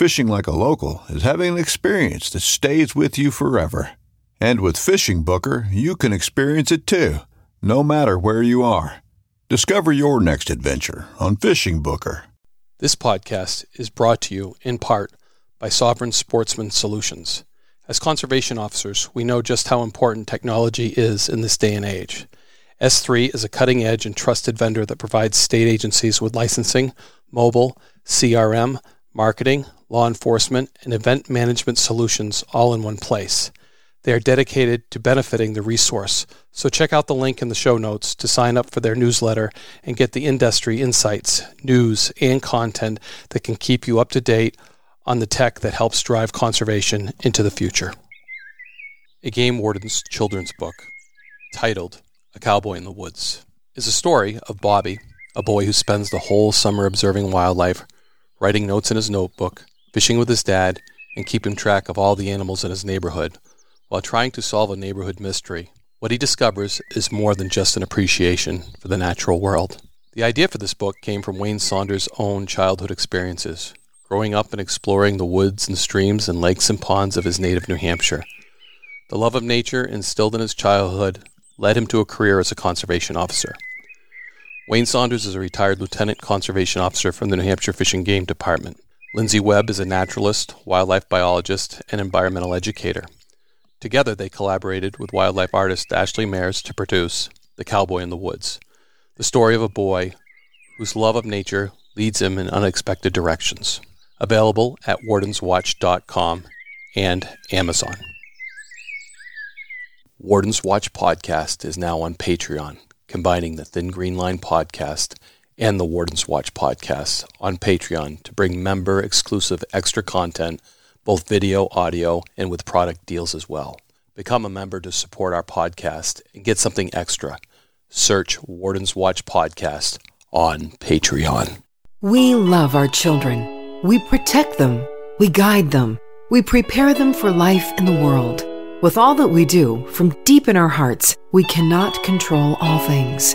Fishing like a local is having an experience that stays with you forever. And with FishingBooker, you can experience it too, no matter where you are. Discover your next adventure on FishingBooker. This podcast is brought to you in part by Sovereign Sportsman Solutions. As conservation officers, we know just how important technology is in this day and age. S3 is a cutting edge and trusted vendor that provides state agencies with licensing, mobile, CRM, marketing, law enforcement, and event management solutions all in one place. They are dedicated to benefiting the resource, so check out the link in the show notes to sign up for their newsletter and get the industry insights, news, and content that can keep you up to date on the tech that helps drive conservation into the future. A Game Warden's children's book, titled A Cowboy in the Woods, is a story of Bobby, a boy who spends the whole summer observing wildlife, writing notes in his notebook, fishing with his dad, and keeping track of all the animals in his neighborhood while trying to solve a neighborhood mystery. What he discovers is more than just an appreciation for the natural world. The idea for this book came from Wayne Saunders' own childhood experiences, growing up and exploring the woods and streams and lakes and ponds of his native New Hampshire. The love of nature instilled in his childhood led him to a career as a conservation officer. Wayne Saunders is a retired lieutenant conservation officer from the New Hampshire Fish and Game Department. Lindsay Webb is a naturalist, wildlife biologist, and environmental educator. Together, they collaborated with wildlife artist Ashley Mayers to produce The Cowboy in the Woods, the story of a boy whose love of nature leads him in unexpected directions. Available at wardenswatch.com and Amazon. Warden's Watch podcast is now on Patreon, combining the Thin Green Line podcast and the Warden's Watch podcast on Patreon to bring member exclusive extra content, both video, audio, and with product deals as well. Become a member to support our podcast and get something extra. Search Warden's Watch Podcast on Patreon. We love our children. We protect them. We guide them. We prepare them for life in the world. With all that we do, from deep in our hearts, we cannot control all things.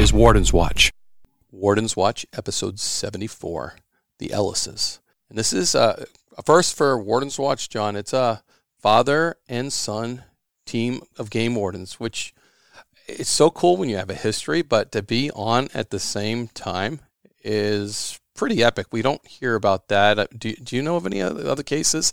is Warden's Watch. Warden's Watch, episode 74, The Ellises. And this is uh, a first for Warden's Watch, John. It's a father and son team of game wardens, which it's so cool when you have a history, but to be on at the same time is pretty epic. We don't hear about that. Uh, do, do you know of any other cases?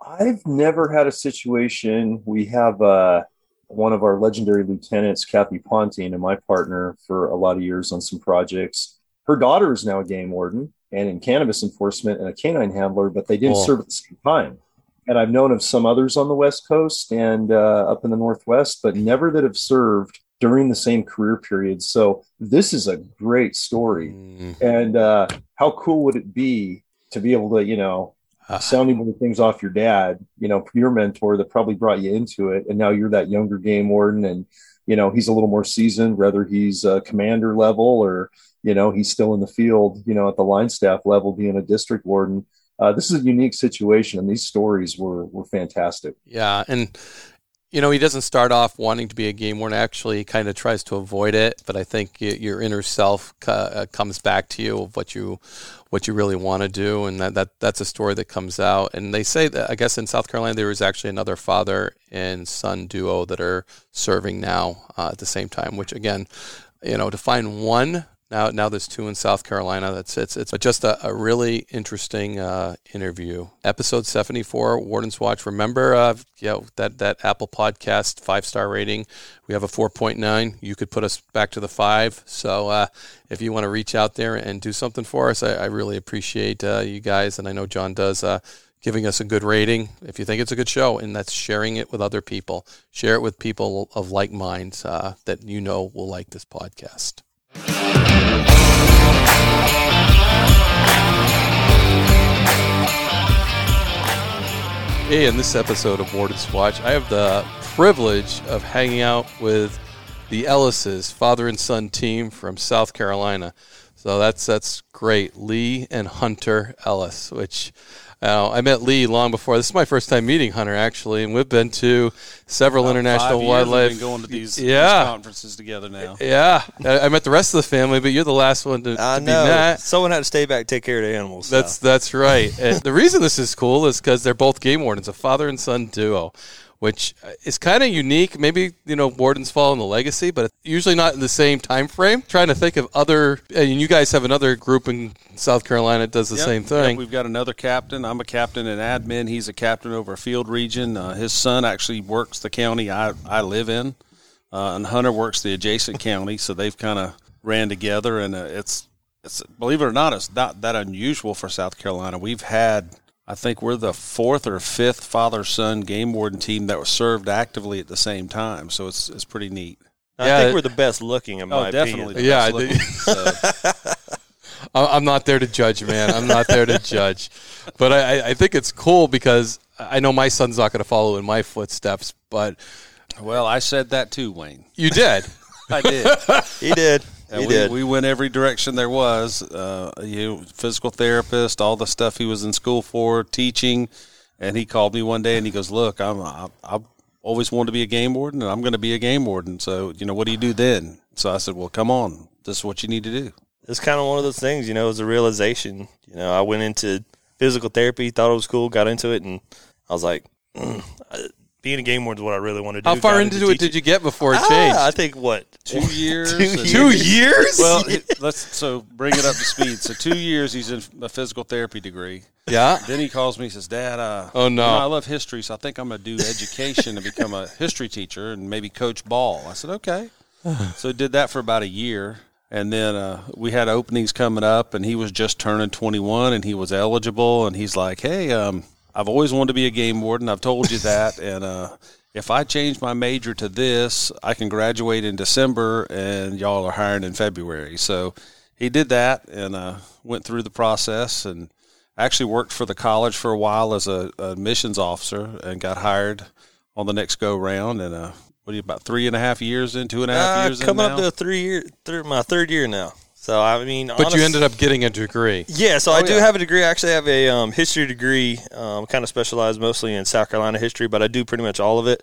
I've never had a situation. We have uh, one of our legendary lieutenants, Kathy Ponting, and my partner for a lot of years on some projects. Her daughter is now a game warden and in cannabis enforcement and a canine handler, but they didn't cool. serve at the same time. And I've known of some others on the West Coast and uh, up in the Northwest, but never that have served during the same career period. So this is a great story. Mm. And uh, how cool would it be to be able to, you know, uh, sounding things off your dad, you know, your mentor that probably brought you into it. And now you're that younger game warden and, you know, he's a little more seasoned, whether he's a commander level or, you know, he's still in the field, you know, at the line staff level, being a district warden. Uh, this is a unique situation, and these stories were were fantastic. Yeah, and you know, he doesn't start off wanting to be a game warden. Actually, he kind of tries to avoid it. But I think your inner self uh, comes back to you of what you what you really want to do, and that, that that's a story that comes out. And they say that I guess in South Carolina there is actually another father and son duo that are serving now uh, at the same time. Which again, you know, to find one now, now there's two in South Carolina. That's it's it's just a, a really interesting uh, interview. Episode 74, Warden's Watch. Remember, uh, yeah, that that Apple Podcast five star rating. We have a 4.9. You could put us back to the five. So uh, if you want to reach out there and do something for us, I, I really appreciate uh, you guys, and I know John does uh, giving us a good rating if you think it's a good show, and that's sharing it with other people. Share it with people of like minds uh, that you know will like this podcast. Hey, in this episode of Warden's Watch, I have the privilege of hanging out with the Ellises, father and son team from South Carolina. So that's that's great. Lee and Hunter Ellis, which uh, I met Lee long before. This is my first time meeting Hunter, actually, and we've been to several About international wildlife. going to these, yeah. These conferences together now. Yeah, I, I, met the rest of the family, but you're the last one to, I to know. be met. Someone had to stay back and take care of the animals. That's that's right. the reason this is cool is because they're both game wardens, a father and son duo which is kind of unique. Maybe you know Wardens fall in the legacy, but usually not in the same time frame. Trying to think of other, and you guys have another group in South Carolina that does the yep, same thing. Yep, we've got another captain. I'm a captain in admin. He's a captain over a field region. Uh, his son actually works the county I I live in, uh, and Hunter works the adjacent county. So they've kind of ran together, and uh, it's it's believe it or not, it's not that unusual for South Carolina. We've had I think we're the fourth or fifth father son game warden team that was served actively at the same time. So it's it's pretty neat. I yeah, think we're the best looking in oh, my definitely opinion. Yeah, looking, so. I'm not there to judge, man. I'm not there to judge, but I, I think it's cool because I know my son's not going to follow in my footsteps. But well, I said that too, Wayne. You did. I did. he did. He we, did. we went every direction there was. Uh, you physical therapist, all the stuff he was in school for, teaching. And he called me one day and he goes, "Look, I'm I, I always wanted to be a game warden, and I'm going to be a game warden. So you know, what do you do then?" So I said, "Well, come on, this is what you need to do." It's kind of one of those things, you know. It was a realization. You know, I went into physical therapy, thought it was cool, got into it, and I was like, mm, being a game warden is what I really want to do. How far into, into it did you get before it ah, changed? I think what two years. two, years? two years. Well, let's so bring it up to speed. So two years, he's in a physical therapy degree. Yeah. Then he calls me. He says, "Dad, uh, oh no, you know, I love history, so I think I'm going to do education and become a history teacher and maybe coach ball." I said, "Okay." so did that for about a year. And then uh, we had openings coming up, and he was just turning 21, and he was eligible. And he's like, "Hey, um, I've always wanted to be a game warden. I've told you that, and uh, if I change my major to this, I can graduate in December, and y'all are hiring in February. So he did that and uh, went through the process and actually worked for the college for a while as a, a admissions officer and got hired on the next go round. And uh, what are you about three and a half years in, two and a half Uh, years in coming up to a three year, third, my third year now. So I mean, But you ended up getting a degree. Yeah, so Oh, I do yeah. have a degree. I actually have a um, history degree, um, kind of specialized mostly in South Carolina history, but I do pretty much all of it.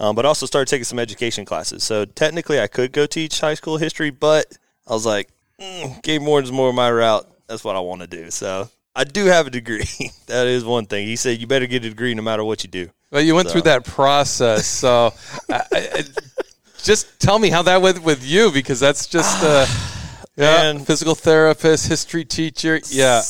Um, but I also started taking some education classes. So technically, I could go teach high school history, but I was like, mm, game warden's more my route. That's what I want to do. So I do have a degree. that is one thing. He said you better get a degree no matter what you do. But you went So- through that process, so I, I, just tell me how that went with you, because that's just uh, yeah, Man. physical therapist, history teacher, yeah,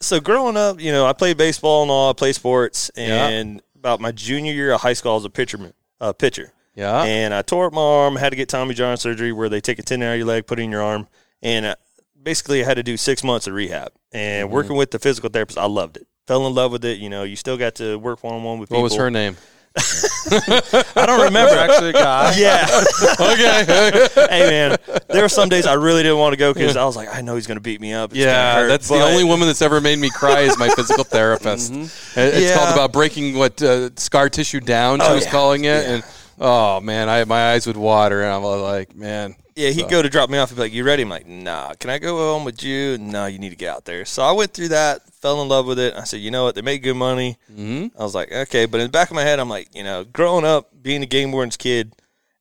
So growing up, you know, I played baseball and all. I played sports, Yeah. and about my junior year of high school, I was a pitcher. Uh, pitcher. yeah. and I tore up my arm. Had to get Tommy John surgery where they take a tendon out of your leg, put it in your arm, and uh, basically I had to do six months of rehab. And Mm-hmm. working with the physical therapist, I loved it. Fell in love with it. You know, you still got to work one on one with what people. was her name? I don't remember actually guy. Yeah. okay, hey man, there were some days I really didn't want to go because I was like, I know he's going to beat me up. It's gonna yeah, hurt, that's the but- only woman that's ever made me cry is my physical therapist. It- It's Yeah. called about breaking what uh, scar tissue down. She Oh, was yeah. calling it, and oh man, I my eyes would water, and I'm like, man, Yeah, he'd go to drop me off. He'd be like, "You ready?" I'm like, "Nah." Can I go home with you? No, you need to get out there. So I went through that, fell in love with it. I said, "You know what? They make good money." Mm-hmm. I was like, "Okay," but in the back of my head, I'm like, you know, growing up, being a game warden's kid,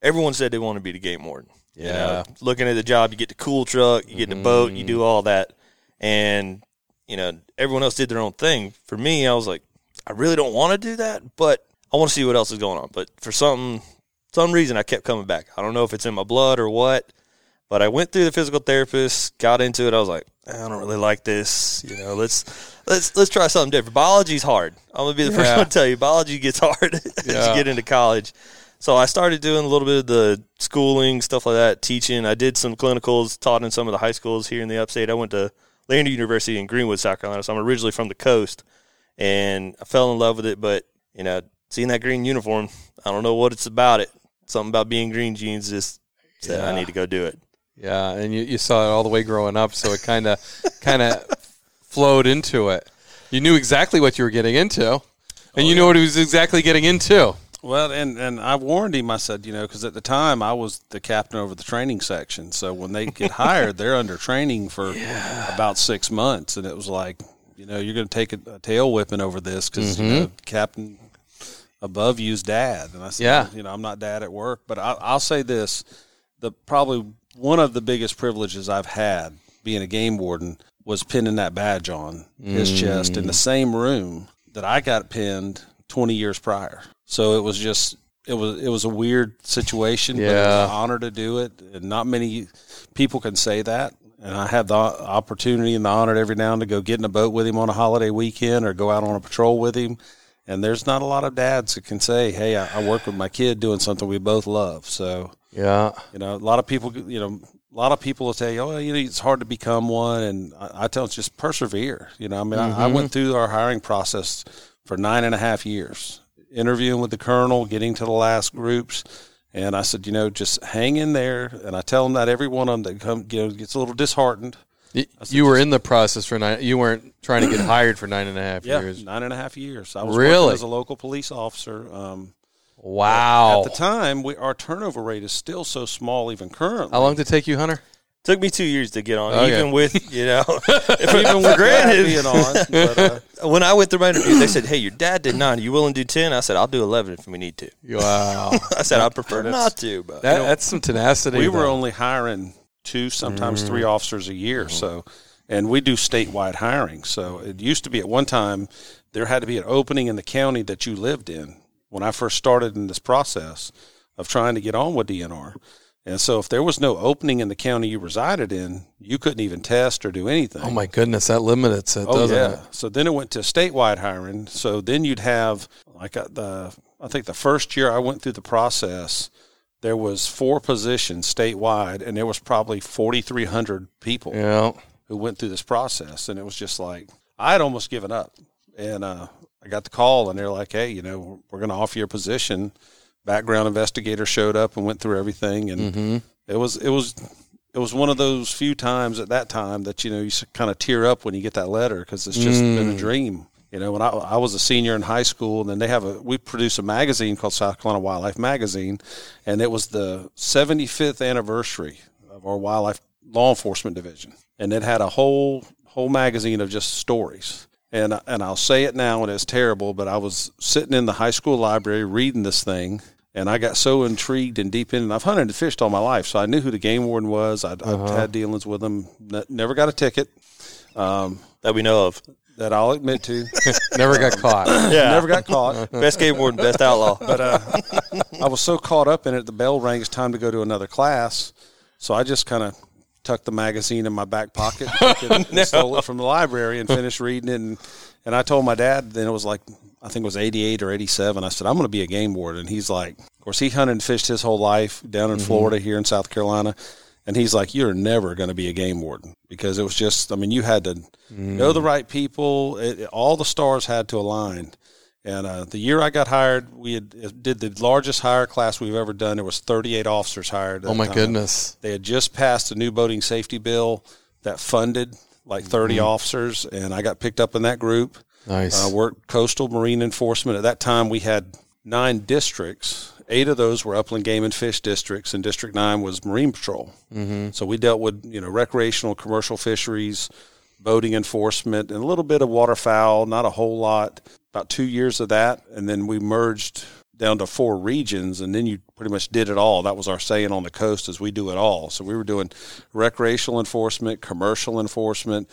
everyone said they want to be the game warden. You know, Yeah. looking at the job, you get the cool truck, you get the boat, you do all that, and you know, everyone else did their own thing. For me, I was like, I really don't want to do that, but I want to see what else is going on. But for something some reason I kept coming back. I don't know if it's in my blood or what, but I went through the physical therapist, got into it. I was like, I don't really like this. You know, let's let's let's try something different. Biology's hard. I'm gonna be the first one to tell you, biology gets hard as Yeah. you get into college. So I started doing a little bit of the schooling stuff like that, teaching. I did some clinicals, taught in some of the high schools here in the upstate. I went to Lander University in Greenwood, South Carolina. So I'm originally from the coast, and I fell in love with it. But you know, seeing that green uniform, I don't know what it's about it. Something about being green jeans just said I need to go do it. Yeah, and you, you saw it all the way growing up, so it kind of kind of flowed into it. You knew exactly what you were getting into, and oh, you knew what he was exactly getting into. Well, and and I warned him. I said, you know, because at the time I was the captain over the training section. So when they get hired, they're under training for about six months, and it was like, you know, you're going to take a, a tail whipping over this because you know, mm-hmm. captain above you's dad. And I said, Yeah. you know, I'm not dad at work, but I, I'll say this: the probably one of the biggest privileges I've had being a game warden was pinning that badge on his chest in the mm. same room that I got pinned 20 years prior. So it was just it was it was a weird situation, but it was an honor to do it, and not many people can say that. And I have the opportunity and the honor every now and to go get in a boat with him on a holiday weekend or go out on a patrol with him. And there's not a lot of dads that can say, "Hey, I, I work with my kid doing something we both love." So Yeah, you know, a lot of people, you know, a lot of people will say, "Oh, you know, it's hard to become one," and I, I tell them just persevere. You know, I mean, I, I mm-hmm. went through our hiring process for nine and a half years, interviewing with the colonel, getting to the last groups, and I said, you know, just hang in there. And I tell them that every one of them that come, you know, gets a little disheartened. Y- you were in the process for nine. You weren't trying to get hired for nine and a half Yeah, years. nine and a half years. I was Really? working as a local police officer. Um, Wow. At the time, we, our turnover rate is still so small, even currently. How long did it take you, Hunter? Took me two years to get on, Okay. even with you know, even with granted, being on, but, uh, when I went through my interview, they said, "Hey, your dad did nine. Are you willing to do 10? I said, "I'll do eleven if we need to." Wow. I said, "I prefer not to." But That, that's some tenacity. we were only hiring two, sometimes Mm-hmm. three officers a year. So, and we do statewide hiring. So it used to be at one time there had to be an opening in the county that you lived in. When I first started in this process of trying to get on with DNR, and so if there was no opening in the county you resided in, you couldn't even test or do anything. Oh my goodness, that limits it, Oh doesn't yeah. it? So then it went to statewide hiring. So then you'd have like uh, the I think the first year I went through the process, there was four positions statewide, and there was probably forty three hundred people Yeah. who went through this process, and it was just like I had almost given up, and uh, I got the call, and they're like, "Hey, you know, we're going to offer you a position." background investigator showed up and went through everything, and Mm-hmm. it was it was it was one of those few times at that time that you know you kind of tear up when you get that letter because it's just been Mm. a dream. You know, when I, I was a senior in high school, and then they have a we produce a magazine called South Carolina Wildlife Magazine, and it was the 75th anniversary of our wildlife law enforcement division, and it had a whole whole magazine of just stories. And and I'll say it now, and it's terrible, but I was sitting in the high school library reading this thing, and I got so intrigued and deep in it. I've hunted and fished all my life, so I knew who the game warden was. I'd, I've had dealings with him. Never got a ticket um, that we know of. That I'll admit to. Never got caught. Yeah, Never got caught. best game warden, best outlaw. But uh, I was so caught up in it, the bell rang. It's time to go to another class. So I just kind of tucked the magazine in my back pocket, took it, and stole it from the library, and finished reading it. And, and I told my dad. Then it was like I think it was eighty eight or eighty seven. I said I'm going to be a game warden. And he's like, of course, he hunted and fished his whole life down in Florida, here in South Carolina. And he's like, you're never going to be a game warden because it was just, I mean, you had to know the right people. It, all the stars had to align. And uh, the year I got hired, we had, uh, did the largest hire class we've ever done. There was 38 officers hired. Oh my time. goodness. They had just passed a new boating safety bill that funded like 30 Mm-hmm. officers, and I got picked up in that group. Nice. Uh, worked coastal marine enforcement. At that time, we had nine districts. Eight of those were upland game and fish districts, and District Nine was marine patrol. Mm-hmm. So we dealt with you know recreational, commercial fisheries, boating enforcement, and a little bit of waterfowl. Not a whole lot. About two years of that, and then we merged down to four regions, and then you pretty much did it all. That was our saying on the coast: is we do it all. So we were doing recreational enforcement, commercial enforcement.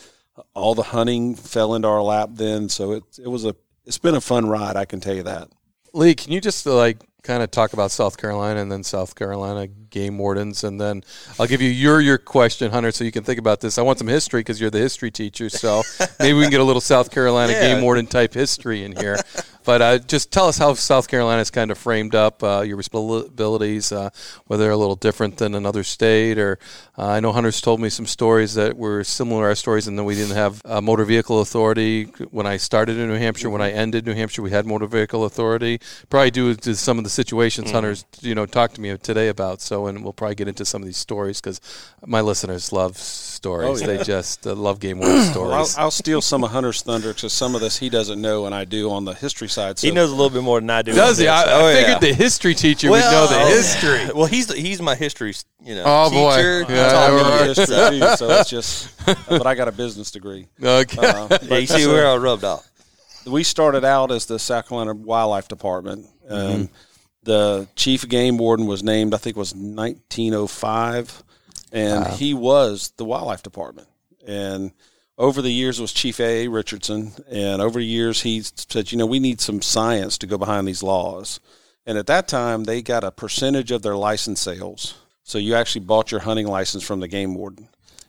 All the hunting fell into our lap then, so it it was a it's been a fun ride. I can tell you that. Lee, can you just like kind of talk about South Carolina and then South Carolina game wardens, and then I'll give you your your question, Hunter, so you can think about this. I want some history because you're the history teacher, so maybe we can get a little South Carolina Yeah. game warden type history in here. But uh, just tell us how South Carolina is kind of framed up, uh, your responsibilities, uh, whether they're a little different than another state, or uh, I know Hunter's told me some stories that were similar to our stories, and then we didn't have uh, motor vehicle authority when I started in New Hampshire. When I ended New Hampshire, we had motor vehicle authority. Probably due to some of the situations Hunter's you know talked to me today about. So, and we'll probably get into some of these stories because my listeners love stories. Oh, yeah. They just uh, love game warden Well, I'll, stories. I'll steal some of Hunter's thunder because some of this he doesn't know and I do on the history side. So he knows a little bit more than I do. Does he? I, this. I Oh, figured yeah. the history teacher would know the Well, history. Well, he's the, he's my history, you know, Oh, boy. teacher. Yeah, taught me history too, so it's just. But I got a business degree. Okay. Uh, Yeah, you see so- where I rubbed off. we started out as the South Carolina Wildlife Department. Um, The chief game warden was named, I think, it was 1905, and he was the Wildlife Department. And over the years, it was Chief A. A. Richardson, and over the years, he said, you know, we need some science to go behind these laws. And at that time, they got a percentage of their license sales. So you actually bought your hunting license from the game warden.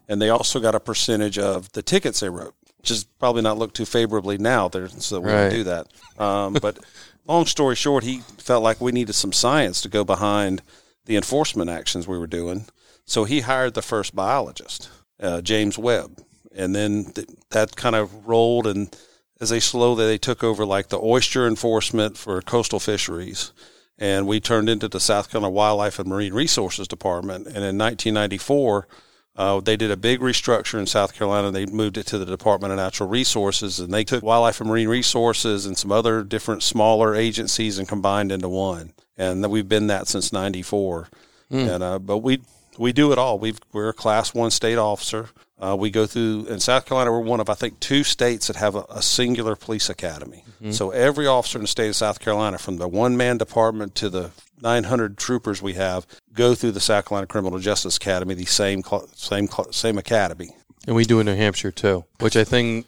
And they also got a percentage of the tickets they wrote, which is probably not looked too favorably now. There, so we Right. don't do that. Um, but long story short, he felt like we needed some science to go behind the enforcement actions we were doing. So he hired the first biologist, uh, James Webb, and then th- that kind of rolled. And as they slowly they took over like the oyster enforcement for coastal fisheries, and we turned into the South Carolina Wildlife and Marine Resources Department. And in 1994. Uh, they did a big restructure in South Carolina. They moved it to the Department of Natural Resources, and they took Wildlife and Marine Resources and some other different smaller agencies and combined into one. And we've been that since '94. And uh, but we we do it all. We've, we're a Class One state officer. Uh, we go through in South Carolina. We're one of I think two states that have a, a singular police academy. So every officer in the state of South Carolina, from the one man department to the 900 troopers we have, go through the South Carolina Criminal Justice Academy, the same same same academy. And we do in New Hampshire too, which I think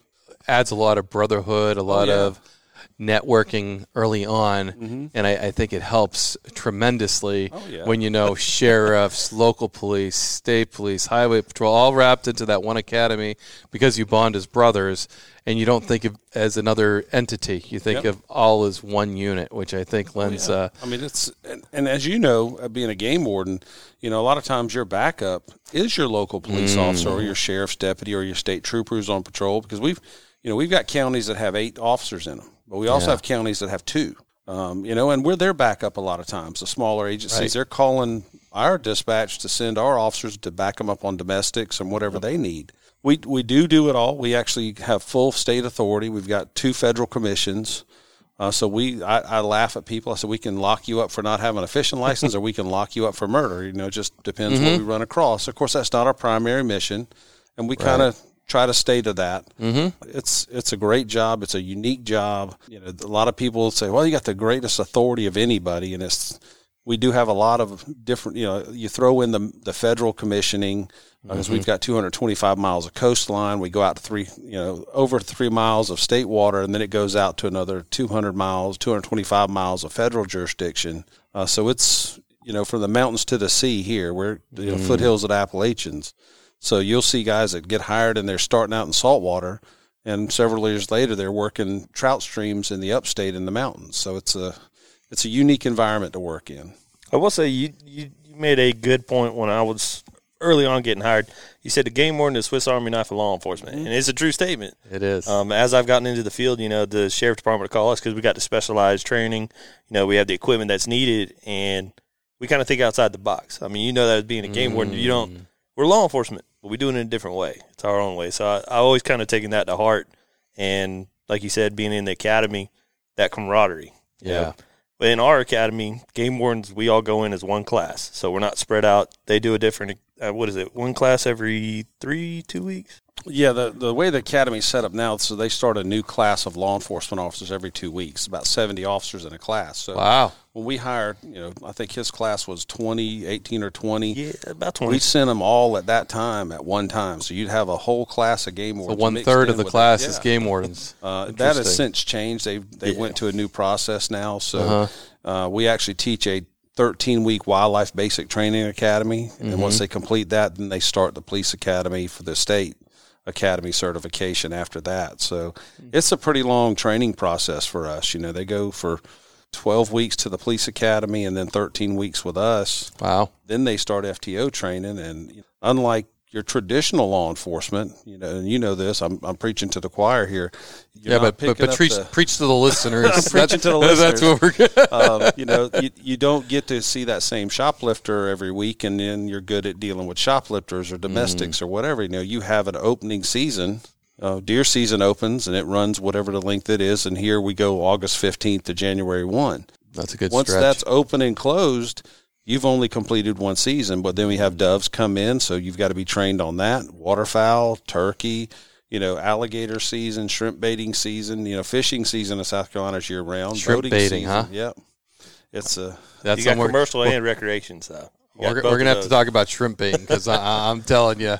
adds a lot of brotherhood, a lot yeah. of networking early on, and I, I think it helps tremendously yeah. when you know sheriffs, local police, state police, highway patrol, all wrapped into that one academy because you bond as brothers, and you don't think of as another entity. You think Yep. of all as one unit, which I think lends. Uh, I mean, it's and, and as you know, uh, being a game warden, you know a lot of times your backup is your local police officer or your sheriff's deputy or your state trooper who's on patrol because we've you know we've got counties that have eight officers in them, but we also have counties that have two Um, you know, and we're their backup a lot of times. The smaller agencies, Right. they're calling our dispatch to send our officers to back them up on domestics and whatever they need. We we do do it all. We actually have full state authority. We've got two federal commissions. Uh, so we, I, I laugh at people. I said we can lock you up for not having a fishing license, or we can lock you up for murder. You know, it just depends what we run across. Of course, that's not our primary mission, and we kind of try to stay to that. Mm-hmm. It's it's a great job. It's a unique job. You know, a lot of people say, "Well, you got the greatest authority of anybody," and it's we do have a lot of different. You know, you throw in the the federal commissioning because we've got 225 miles of coastline. We go out to three, you know, over three miles of state water, and then it goes out to another 200 miles, 225 miles of federal jurisdiction. Uh, so it's you know from the mountains to the sea here. We're you know, foothills of the Appalachians. So you'll see guys that get hired and they're starting out in saltwater, and several years later they're working trout streams in the upstate in the mountains. So it's a it's a unique environment to work in. I will say you, you you made a good point when I was early on getting hired. You said the game warden is Swiss Army knife of law enforcement, and it's a true statement. It is. Um, as I've gotten into the field, you know, the sheriff department will call us because we got the specialized training. You know, we have the equipment that's needed, and we kind of think outside the box. I mean, you know that as being a game warden, you don't. We're law enforcement, but we do it in a different way. It's our own way. So I, I always kind of taken that to heart, and like you said, being in the academy, that camaraderie. Yeah. know. But in our academy, game wardens, we all go in as one class, so we're not spread out. They do a different. Uh, what is it? One class every three, two weeks. Yeah, the the way the academy's set up now, so they start a new class of law enforcement officers every two weeks. About seventy officers in a class. So wow. when we hired, you know, I think his class was 20, 18 or twenty. Yeah, about 20. We sent them all at that time at one time, so you'd have a whole class of game wardens. one mixed third of the class is game wardens. Uh, that has since changed. They they Yeah. went to a new process now. So Uh-huh. uh, we actually teach a 13 week wildlife basic training academy, and Mm-hmm. once they complete that, then they start the police academy for the state academy certification after that. So hmm. it's a pretty long training process for us. You know, they go for 12 weeks to the police academy and then 13 weeks with us Wow. then they start FTO training. And unlike your traditional law enforcement, you know, and you know this, I'm, I'm preaching to the choir here. You're yeah, but but, but preach, the- preach to the listeners. I'm preaching to the listeners. That's what we're. um, you know, you, you don't get to see that same shoplifter every week, and then you're good at dealing with shoplifters or domestics or whatever. You know, you have an opening season. Uh, deer season opens and it runs whatever the length it is, and here we go August 15th to January 1. That's a good Once stretch. that's open and closed, you've only completed one season. But then we have doves come in, so you've got to be trained on that. Waterfowl, turkey, you know, alligator season, shrimp baiting season, you know, fishing season in South Carolina is year round. Shrimp Boating baiting, season, huh? Yep. It's a that's you got somewhere- commercial and recreation stuff. We're, we're gonna of have to talk about shrimp baiting because I'm telling you,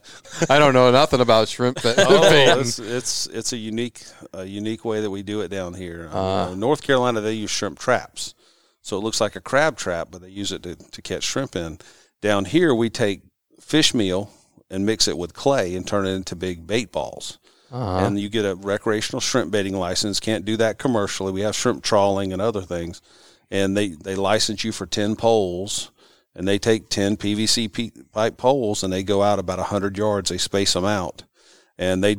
I don't know nothing about shrimp ba- oh, baiting. it's, it's it's a unique a unique way that we do it down here. Uh. uh, North Carolina, they use shrimp traps, so it looks like a crab trap, but they use it to, to catch shrimp in. Down here, we take fish meal and mix it with clay and turn it into big bait balls. Uh-huh. And you get a recreational shrimp baiting license. Can't do that commercially. We have shrimp trawling and other things, and they they license you for ten poles. And they take ten PVC pipe poles and they go out about hundred yards. They space them out, and they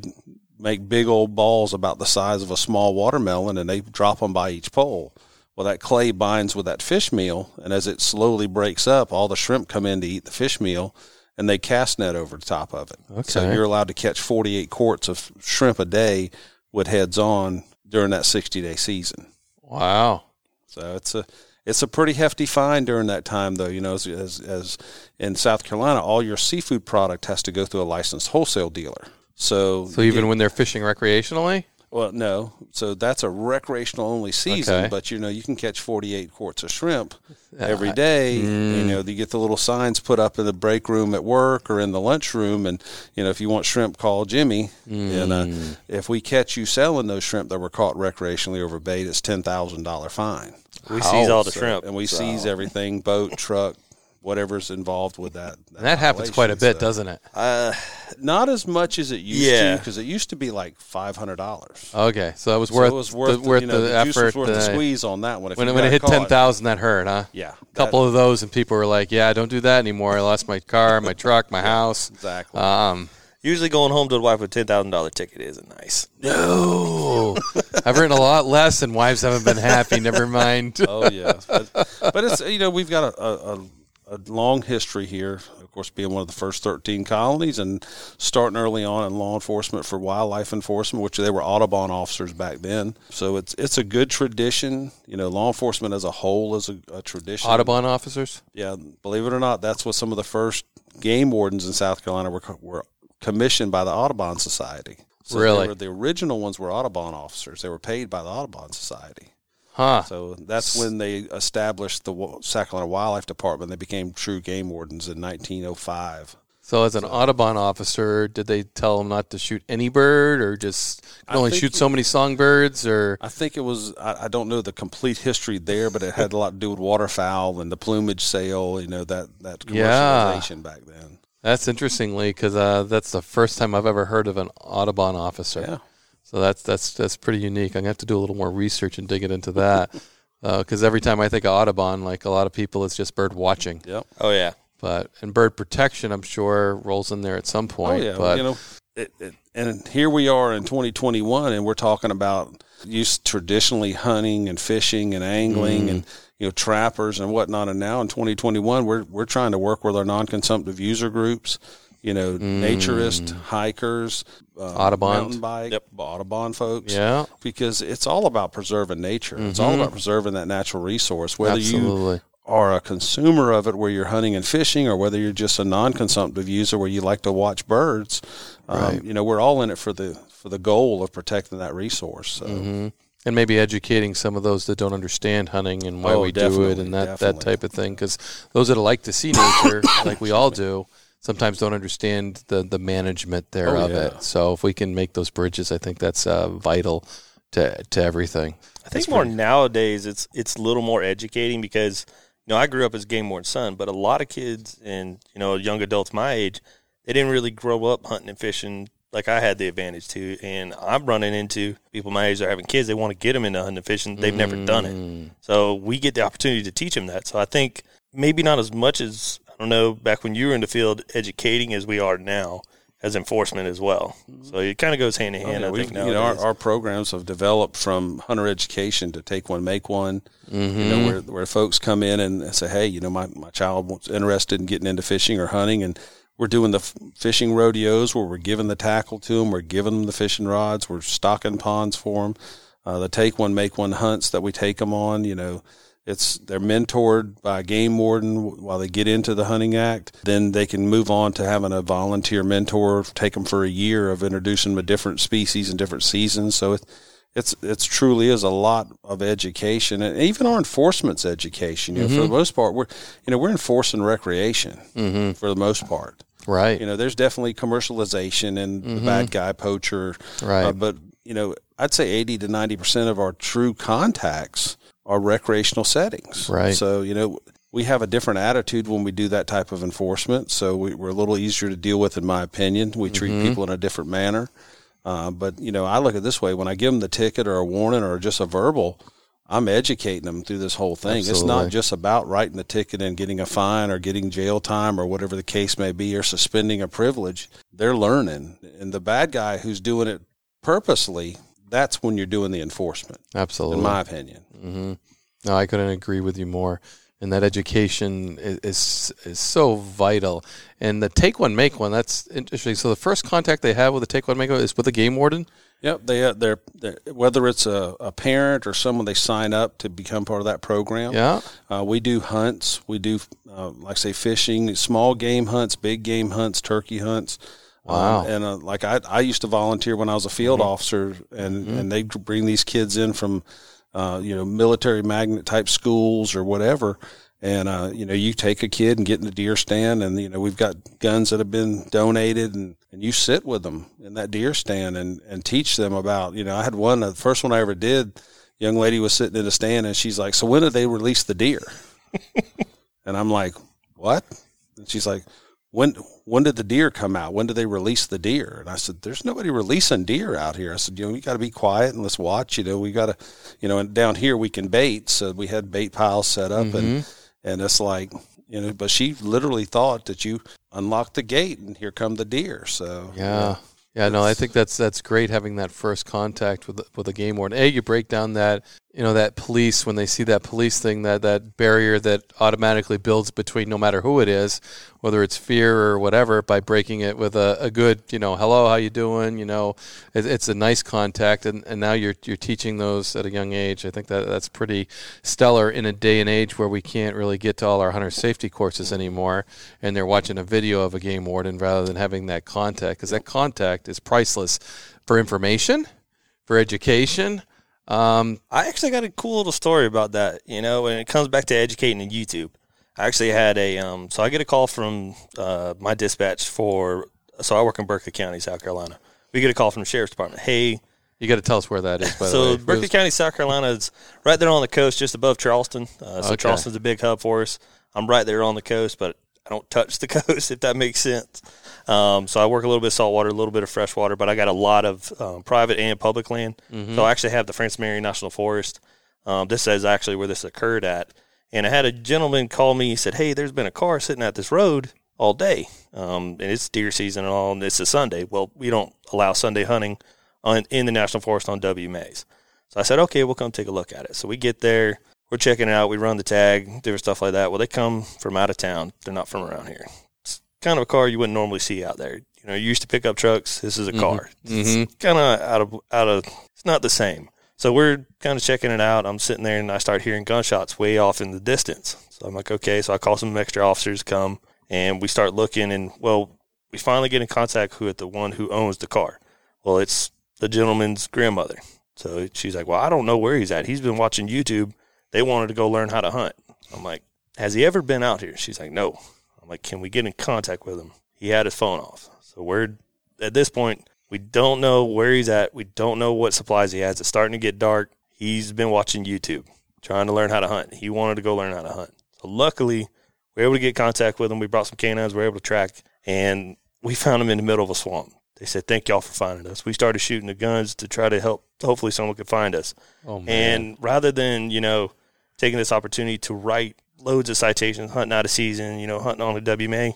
make big old balls about the size of a small watermelon, and they drop them by each pole. Well, that clay binds with that fish meal, and as it slowly breaks up, all the shrimp come in to eat the fish meal, and they cast net over the top of it. Okay. So you're allowed to catch 48 quarts of shrimp a day with heads on during that 60 day season. wow. So it's a it's a pretty hefty fine during that time, though. You know, as, as as in South Carolina, all your seafood product has to go through a licensed wholesale dealer. So So even when they're fishing recreationally, well, no. So that's a recreational only season, Okay. but you know you can catch forty eight quarts of shrimp every day. every I- You Mm. know, you get the little signs put up in the break room at work or in the lunchroom, and you know if you want shrimp, call Jimmy. And uh, Mm. if we catch you selling those shrimp that were caught recreationally over bait, it's ten thousand dollar fine. We seize all the So- shrimp. and we so- seize everything, boat, truck, whatever's involved with that. and that happens quite a bit, so- doesn't it? Uh, Not as much as it used Yeah. to, because it used to be like five hundred dollars. Okay, so that was So worth, it was worth, the, worth you know, the, the, effort. was worth the squeeze on that one. If when it, when it hit caught. ten thousand, that hurt, huh? yeah, A couple of those, and people were like, "Yeah, don't do that anymore. I lost my car, my truck, my house." exactly. Um, Usually going home to the wife with a ten thousand dollar ticket isn't nice. No, I've written a lot less, and wives haven't been happy. Never mind. Oh yeah, but, but it's you know we've got a, a, a long history here. Of course, being one of the first thirteen colonies and starting early on in law enforcement for wildlife enforcement, which they were Audubon officers back then. So it's it's a good tradition. You know, law enforcement as a whole is a, a tradition. Audubon officers. Yeah, believe it or not, that's what some of the first game wardens in South Carolina were were commissioned by the Audubon Society. So Really? were, the original ones were Audubon officers. They were paid by the Audubon Society. Huh. So that's when they established the South Carolina Wildlife Department. They became true game wardens in 1905. So, as an Audubon officer, did they tell them not to shoot any bird, or just only shoot it- so many songbirds? Or I think it was, I, I don't know the complete history there, but it had a lot to do with waterfowl and the plumage sale, you know, that, that Yeah. commercialization back then. that's interestingly because uh, that's the first time I've ever heard of an Audubon officer. Yeah. So that's that's that's pretty unique. I'm gonna have to do a little more research and dig it into that. Uh, because every time I think of Audubon, like a lot of people, it's just bird watching. Yep. Oh yeah. But and bird protection, I'm sure rolls in there at some oh, point. Oh yeah, but you know, it, it, and here we are in 2021, and we're talking about used traditionally hunting and fishing and angling mm. and you know trappers and whatnot. And now in 2021, we're we're trying to work with our non-consumptive user groups. You know, naturist hikers, uh, Audubon. mountain bike, Audubon folks. yeah, because it's all about preserving nature. It's all about preserving that natural resource. Whether you are a consumer of it where you're hunting and fishing or whether you're just a non-consumptive user where you like to watch birds um, Right. you know we're all in it for the for the goal of protecting that resource so hmm And maybe educating some of those that don't understand hunting and why Oh, we do it and that, that type of thing. Because those that like to see nature, like we all do, sometimes don't understand the, the management there Oh, of yeah. it. So if we can make those bridges, I think that's uh, vital to to everything. I think more nowadays it's it's a little more educating because you know I grew up as game warden son, but a lot of kids and you know young adults my age they didn't really grow up hunting and fishing like I had the advantage to, and I'm running into people my age that are having kids. They want to get them into hunting and fishing. They've never done it, so we get the opportunity to teach them that. So I think maybe not as much as I don't know back when you were in the field educating as we are now as enforcement as well. So it kind of goes hand in Oh, hand. yeah, I think you know, our, our programs have developed from hunter education to take one, make one. You know, where, where folks come in and say, "Hey, you know, my, my child was interested in getting into fishing or hunting, and we're doing the fishing rodeos where we're giving the tackle to them, we're giving them the fishing rods, we're stocking ponds for them. Uh, the take one, make one hunts that we take them on, you know." It's they're mentored by a game warden while they get into the hunting act. Then they can move on to having a volunteer mentor take them for a year of introducing them to different species and different seasons. So it, it's it's truly is a lot of education, and even our enforcement's education. You know, for the mm-hmm. most part, we're you know we're enforcing recreation mm-hmm. for the most part. Right. You know, there's definitely commercialization and the mm-hmm. bad guy poacher, uh, Right. uh, but you know, I'd say 80 to 90 percent of our true contacts are recreational settings. Right. So you know, we have a different attitude when we do that type of enforcement. So we, we're a little easier to deal with, in my opinion. We treat Mm-hmm. people in a different manner. Uh, but you know, I look at it this way: when I give them the ticket or a warning or just a verbal, I'm educating them through this whole thing. It's not just about writing the ticket and getting a fine or getting jail time or whatever the case may be or suspending a privilege. They're learning, and the bad guy who's doing it purposely, that's when you're doing the enforcement, Absolutely. in my opinion. hmm No, I couldn't agree with you more. And that education is, is is so vital. And the take one, make one. That's interesting. So the first contact they have with the take one, make one is with the game warden. Yep, they uh, they're, they're whether it's a, a parent or someone they sign up to become part of that program. Yeah. Uh, we do hunts. We do, uh, like I say, fishing, small game hunts, big game hunts, turkey hunts. Wow. Um, and uh, like I, I used to volunteer when I was a field officer, and and they bring these kids in from, uh, you know, military magnet type schools or whatever. And uh, you know, you take a kid and get in the deer stand, and you know, we've got guns that have been donated, and, and you sit with them in that deer stand and and teach them about. You know, I had one, the first one I ever did. Young lady was sitting in the stand, and she's like, "So when did they release the deer?" and I'm like, "What?" And she's like, when when did the deer come out? When did they release the deer? And I said, there's nobody releasing deer out here. I said, you know, you got to be quiet and let's watch. You know, we got to, you know, and down here we can bait, so we had bait piles set up, and mm-hmm. and it's like, you know, but she literally thought that you unlock the gate, and here come the deer. So Yeah. Yeah, no, I think that's that's great having that first contact with with a game warden. A, you break down that you know that police when they see that police thing that that barrier that automatically builds between no matter who it is, whether it's fear or whatever, by breaking it with a, a good you know hello how you doing you know it, it's a nice contact and, and now you're you're teaching those at a young age. I think that that's pretty stellar in a day and age where we can't really get to all our hunter safety courses anymore, and they're watching a video of a game warden rather than having that contact because that contact is priceless for information, for education. Um, I actually got a cool little story about that. You know, when it comes back to educating in YouTube, I actually had a um, so I get a call from uh, my dispatch for so I work in Berkeley County, South Carolina. We get a call from the sheriff's department. Hey, you got to tell us where that is. By the so. Berkeley County, South Carolina is right there on the coast, just above Charleston. Uh, so Okay. Charleston's a big hub for us. I'm right there on the coast, but I don't touch the coast if that makes sense. Um, so I work a little bit of saltwater, a little bit of freshwater, but I got a lot of um, private and public land. So I actually have the Francis Marion National Forest. Um, this is actually where this occurred at. And I had a gentleman call me. He said, "Hey, there's been a car sitting at this road all day, um, and it's deer season and all. And it's a Sunday. Well, we don't allow Sunday hunting on in the national forest on WMAs. So I said, okay, we'll come take a look at it. So we get there, we're checking it out, we run the tag, different stuff like that. Well, they come from out of town. They're not from around here. It's kind of a car you wouldn't normally see out there. You know, you used to pick up trucks. This is a mm-hmm. car. It's mm-hmm. kind of out of out of. It's not the same. So we're kind of checking it out. I'm sitting there and I start hearing gunshots way off in the distance. So I'm like, okay. So I call some extra officers to come and we start looking and well, we finally get in contact with the one who owns the car. Well, it's the gentleman's grandmother. So she's like, well, I don't know where he's at. He's been watching YouTube. They wanted to go learn how to hunt. I'm like, has he ever been out here? She's like, no. I'm like, can we get in contact with him? He had his phone off. So we're at this point, we don't know where he's at. We don't know what supplies he has. It's starting to get dark. He's been watching YouTube, trying to learn how to hunt. He wanted to go learn how to hunt. So luckily, we were able to get contact with him. We brought some canines. We were able to track, and we found him in the middle of a swamp. They said, "Thank y'all for finding us." We started shooting the guns to try to help. Hopefully, someone could find us. oh man, And rather than, you know, taking this opportunity to write loads of citations, hunting out of season, you know, hunting on a WMA,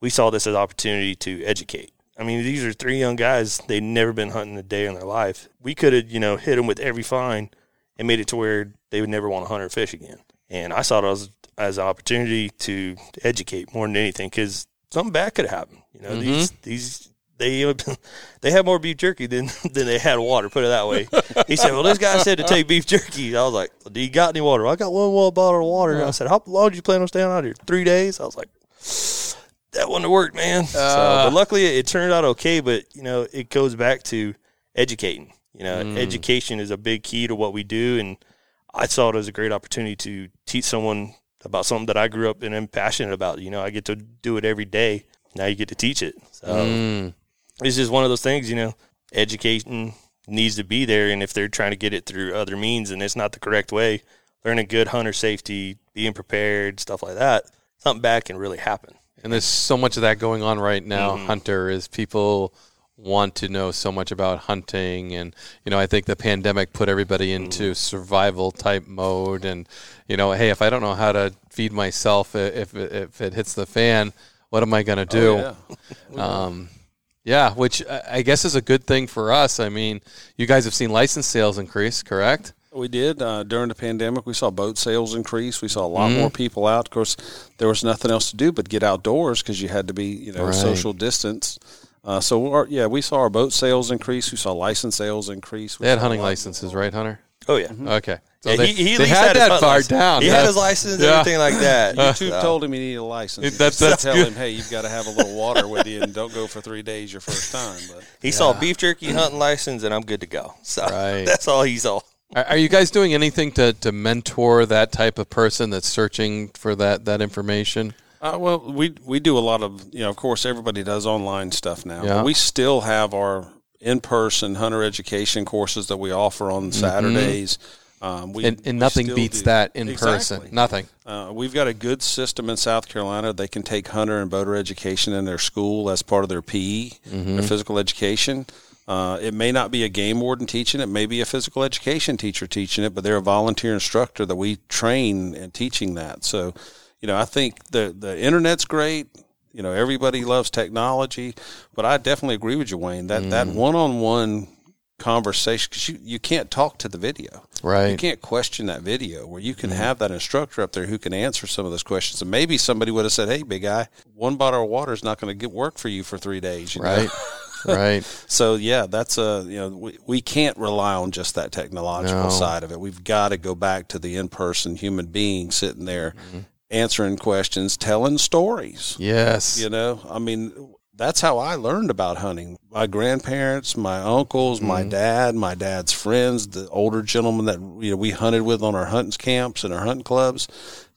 we saw this as an opportunity to educate. I mean, these are three young guys. They'd never been hunting a day in their life. We could have, you know, hit them with every fine and made it to where they would never want to hunt or fish again. And I saw it as, as an opportunity to educate more than anything because something bad could happen. You know, mm-hmm. these, these, they they had more beef jerky than than they had water. Put it that way. He said, "Well, this guy said to take beef jerky." I was like, well, "Do you got any water?" I got one more bottle of water. And I said, "How long do you plan on staying out here? Three days?" I was like, "That wouldn't have worked, man." so, but luckily, it, it turned out okay. But you know, it goes back to educating. You know, education is a big key to what we do, and I saw it as a great opportunity to teach someone about something that I grew up and am passionate about. You know, I get to do it every day. Now you get to teach it. So Mm. It's just one of those things, you know, education needs to be there. And if they're trying to get it through other means and it's not the correct way, learning good hunter safety, being prepared, stuff like that, something bad can really happen. And there's so much of that going on right now. Mm-hmm. Hunter is people want to know so much about hunting, and you know, I think the pandemic put everybody Mm-hmm. into survival type mode. And you know, hey, if I don't know how to feed myself, if if it hits the fan, what am I going to do? Oh, yeah. Um, yeah, which I guess is a good thing for us. I mean, you guys have seen license sales increase, correct? We did uh, during the pandemic. We saw boat sales increase. We saw a lot more people out. Of course, there was nothing else to do but get outdoors because you had to be, you know, Right. social distance. Uh, so, our, yeah, we saw our boat sales increase. We saw license sales increase. We They had hunting licenses, right, Hunter? Oh yeah. Okay, so Yeah, they, he, he at they least had his that hunt far license. down. He Yeah. had his license, Yeah. everything like that. YouTube So- told him he needed a license. That's- Just that's tell good. him, hey, you've got to have a little water with you, and don't go for three days your first time. But He saw beef jerky hunting license, and I'm good to go. So Right. that's all he saw. Are, are you guys doing anything to, to mentor that type of person that's searching for that, that information? Uh, well, we we do a lot of you know. Of course, everybody does online stuff now. Yeah. But we still have our in-person hunter education courses that we offer on Saturdays. Um, we, Mm-hmm. And, and nothing beats do- that in Exactly. person. Nothing. Uh, we've got a good system in South Carolina. They can take hunter and boater education in their school as part of their PE, Mm-hmm. their physical education. Uh, it may not be a game warden teaching it, may be a physical education teacher teaching it, but they're a volunteer instructor that we train in teaching that. So, you know, I think the the internet's great. You know, everybody loves technology, but I definitely agree with you, Wayne. That that one on one conversation because you, you can't talk to the video. Right you can't question that video where you can have that instructor up there who can answer some of those questions. And maybe somebody would have said, Hey, big guy, one bottle of water is not going to get work for you for three days. You know? Right. right. So yeah, that's a, you know, we, we can't rely on just that technological No. side of it. We've got to go back to the in-person human being sitting there Mm-hmm. Answering questions, telling stories. Yes. You know, I mean, that's how I learned about hunting. My grandparents, my uncles, my Mm-hmm. dad, my dad's friends, the older gentlemen that you know we hunted with on our hunting camps and our hunting clubs,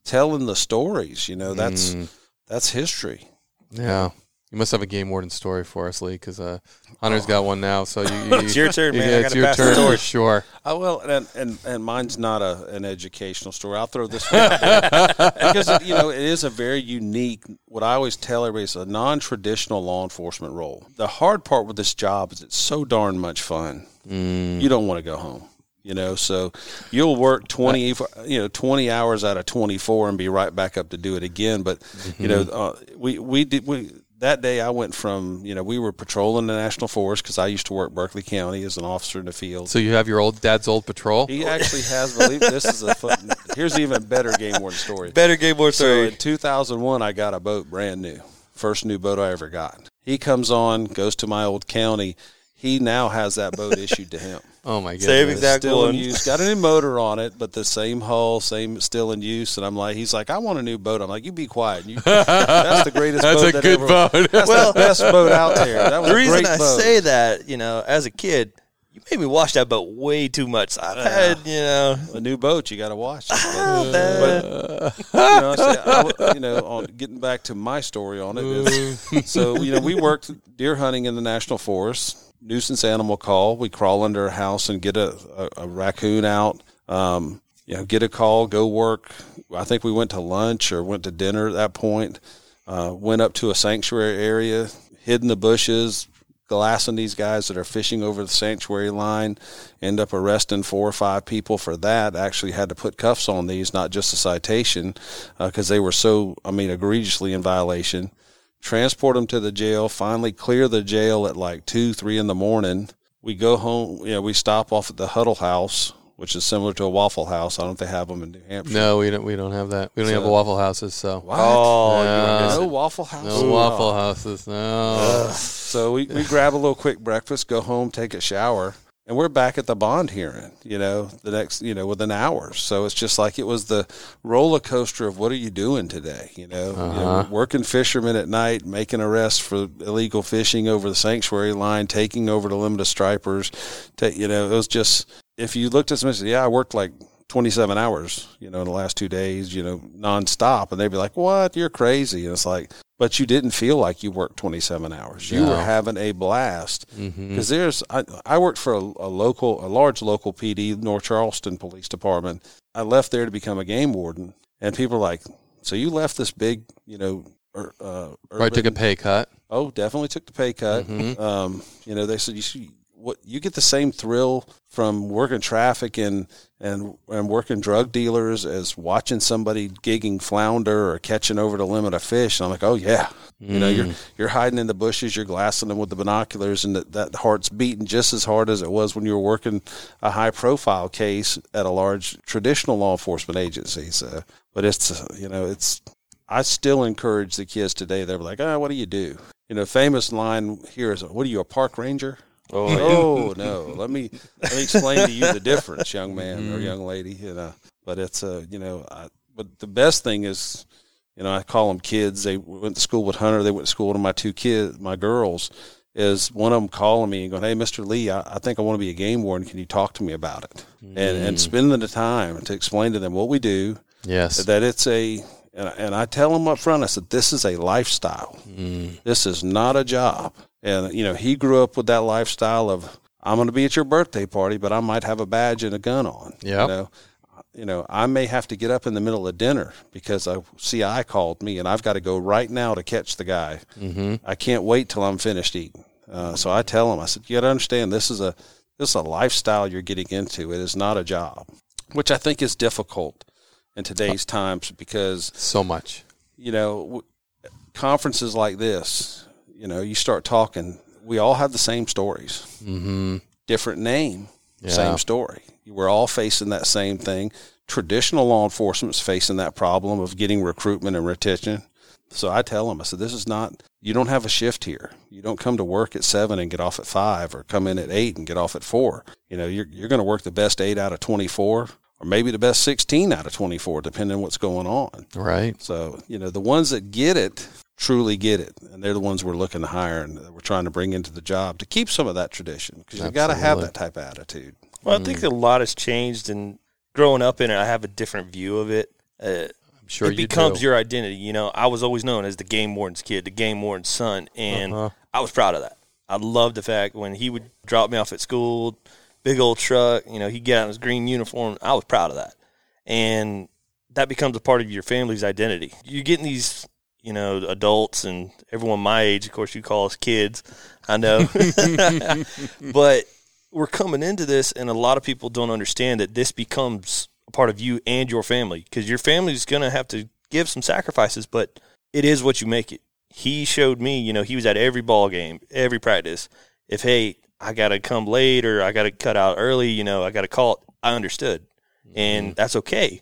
telling the stories. You know, that's Mm. that's history. Yeah. You must have a game warden story for us, Lee, because uh, Hunter's got one now. So you, you It's your turn, you- man. I it's your turn for sure. Oh well, and and, and mine's not a an educational story. I'll throw this one out there. because it, you know it is a very unique. What I always tell everybody is a non-traditional law enforcement role. The hard part with this job is it's so darn much fun. Mm. You don't want to go home. You know, so you'll work twenty, you know, twenty hours out of twenty four and be right back up to do it again. But you know, uh, we we did we that day I went from you know we were patrolling the national forest because I used to work Berkeley County as an officer in the field. So you have your old dad's old patrol. He actually has believe this is a fun, here's an even better game warden story. Better game board So story. in 2001, I got a boat brand new, first new boat I ever got. He comes on, goes to my old county. He now has that boat issued to him. Oh my goodness. Same exact still one. in use. Got a new motor on it, but the same hull, same still in use. And I'm like, he's like, I want a new boat. I'm like, you be quiet. You, that's the greatest. That's boat a that good ever- boat. That's Well- the best boat out there. That was The a reason great I boat. say that, you know, as a kid, you made me watch that boat way too much. I've had, you know, a new boat, you got to watch. It. ah, But- that- you know, I say, I w- you know, on getting back to my story on it. is- so, you know, we worked deer hunting in the national forest, nuisance animal call. We crawl under a house and get a, a, a raccoon out. Um, you know, get a call, go work. I think we went to lunch or went to dinner at that point. Uh, went up to a sanctuary area, hid in the bushes, glassing these guys that are fishing over the sanctuary line. End up arresting four or five people for that. Actually, had to put cuffs on these, not just a citation, because they were so, I mean, egregiously in violation. Transport them to the jail. Finally, clear the jail at like two, three in the morning. We go home. You know, we stop off at the Huddle House, which is similar to a Waffle House. I don't know if they have them in New Hampshire. No, we don't. We don't have that. We don't have So- Waffle Houses. So What? oh, Yeah. no. Waffle House. no. Waffle Houses. No. So we, we grab a little quick breakfast, go home, take a shower, and we're back at the bond hearing, you know, the next, you know, within hours. So it's just like it was the roller coaster of what are you doing today? You know, you know, Uh-huh. working fishermen at night, making arrests for illegal fishing over the sanctuary line, taking over the limited stripers. Ta- you know, it was just, if you looked at some, yeah, I worked like 27 hours, you know, in the last two days, you know, nonstop. And they'd be like, what? You're crazy. And it's like, but you didn't feel like you worked 27 hours. You No. were having a blast because there's I, I worked for a, a local a large local PD North Charleston Police Department. I left there to become a game warden, and people are like, "So you left this big, you know, ur- uh, Probably took a pay cut. Oh, definitely took the pay cut. Mhm. Um, you know, they said you see what you get the same thrill from working traffic and and and working drug dealers as watching somebody gigging flounder or catching over the limit of fish. And I'm like, oh yeah, you know, you're you're hiding in the bushes, you're glassing them with the binoculars, and that, that heart's beating just as hard as it was when you were working a high profile case at a large traditional law enforcement agency. So, but it's you know, it's I still encourage the kids today. They're like, ah, what do you do? You know, famous line here is, "What are you, a park ranger?" Oh, Oh no, let me let me explain to you the difference, young man or mm-hmm. young lady. You know, but it's a you know, I, but the best thing is, you know, I call them kids. They went to school with Hunter. They went to school with my two kids, my girls. Is one of them calling me and going, "Hey, Mister Lee, I, I think I want to be a game warden. Can you talk to me about it?" And and mm. spending the time to explain to them what we do, Yes. that it's a and I, and I tell him up front I said this is a lifestyle. This is not a job. And you know he grew up with that lifestyle of I'm going to be at your birthday party but I might have a badge and a gun on. Yep. you know? You know I may have to get up in the middle of dinner because a CI called me and I've got to go right now to catch the guy. Mm-hmm. I can't wait till I'm finished eating. Uh, so I tell him I said you got to understand this is a this is a lifestyle you're getting into. It is not a job which I think is difficult in today's times because So much. you know, w- conferences like this, you know, you start talking. We all have the same stories, Mm-hmm. different name, Yeah. same story. We're all facing that same thing. Traditional law enforcement is facing that problem of getting recruitment and retention. So I tell them, I said, this is not, you don't have a shift here. You don't come to work at seven and get off at five or come in at eight and get off at four. You know, you're, you're going to work the best eight out of 24 or maybe the best 16 out of 24, depending on what's going on. Right. So, you know, the ones that get it truly get it. And they're the ones we're looking to hire and we're trying to bring into the job to keep some of that tradition because you've got to have that type of attitude. Well, I think a lot has changed, and growing up in it, I have a different view of it. Uh, I'm sure it you becomes do. your identity. You know, I was always known as the game warden's kid, the game warden's son, and Uh-huh. I was proud of that. I loved the fact when he would drop me off at school, big old truck. You know, he'd get out in his green uniform. I was proud of that, and that becomes a part of your family's identity. You're getting these, you know, adults and everyone my age. Of course, you call us kids. I know, but we're coming into this, and a lot of people don't understand that this becomes a part of you and your family because your family's going to have to give some sacrifices, but it is what you make it. He showed me, you know, he was at every ball game, every practice. If hey, I got to come late or I got to cut out early, you know, I got to call it. I understood, mm-hmm. and that's okay.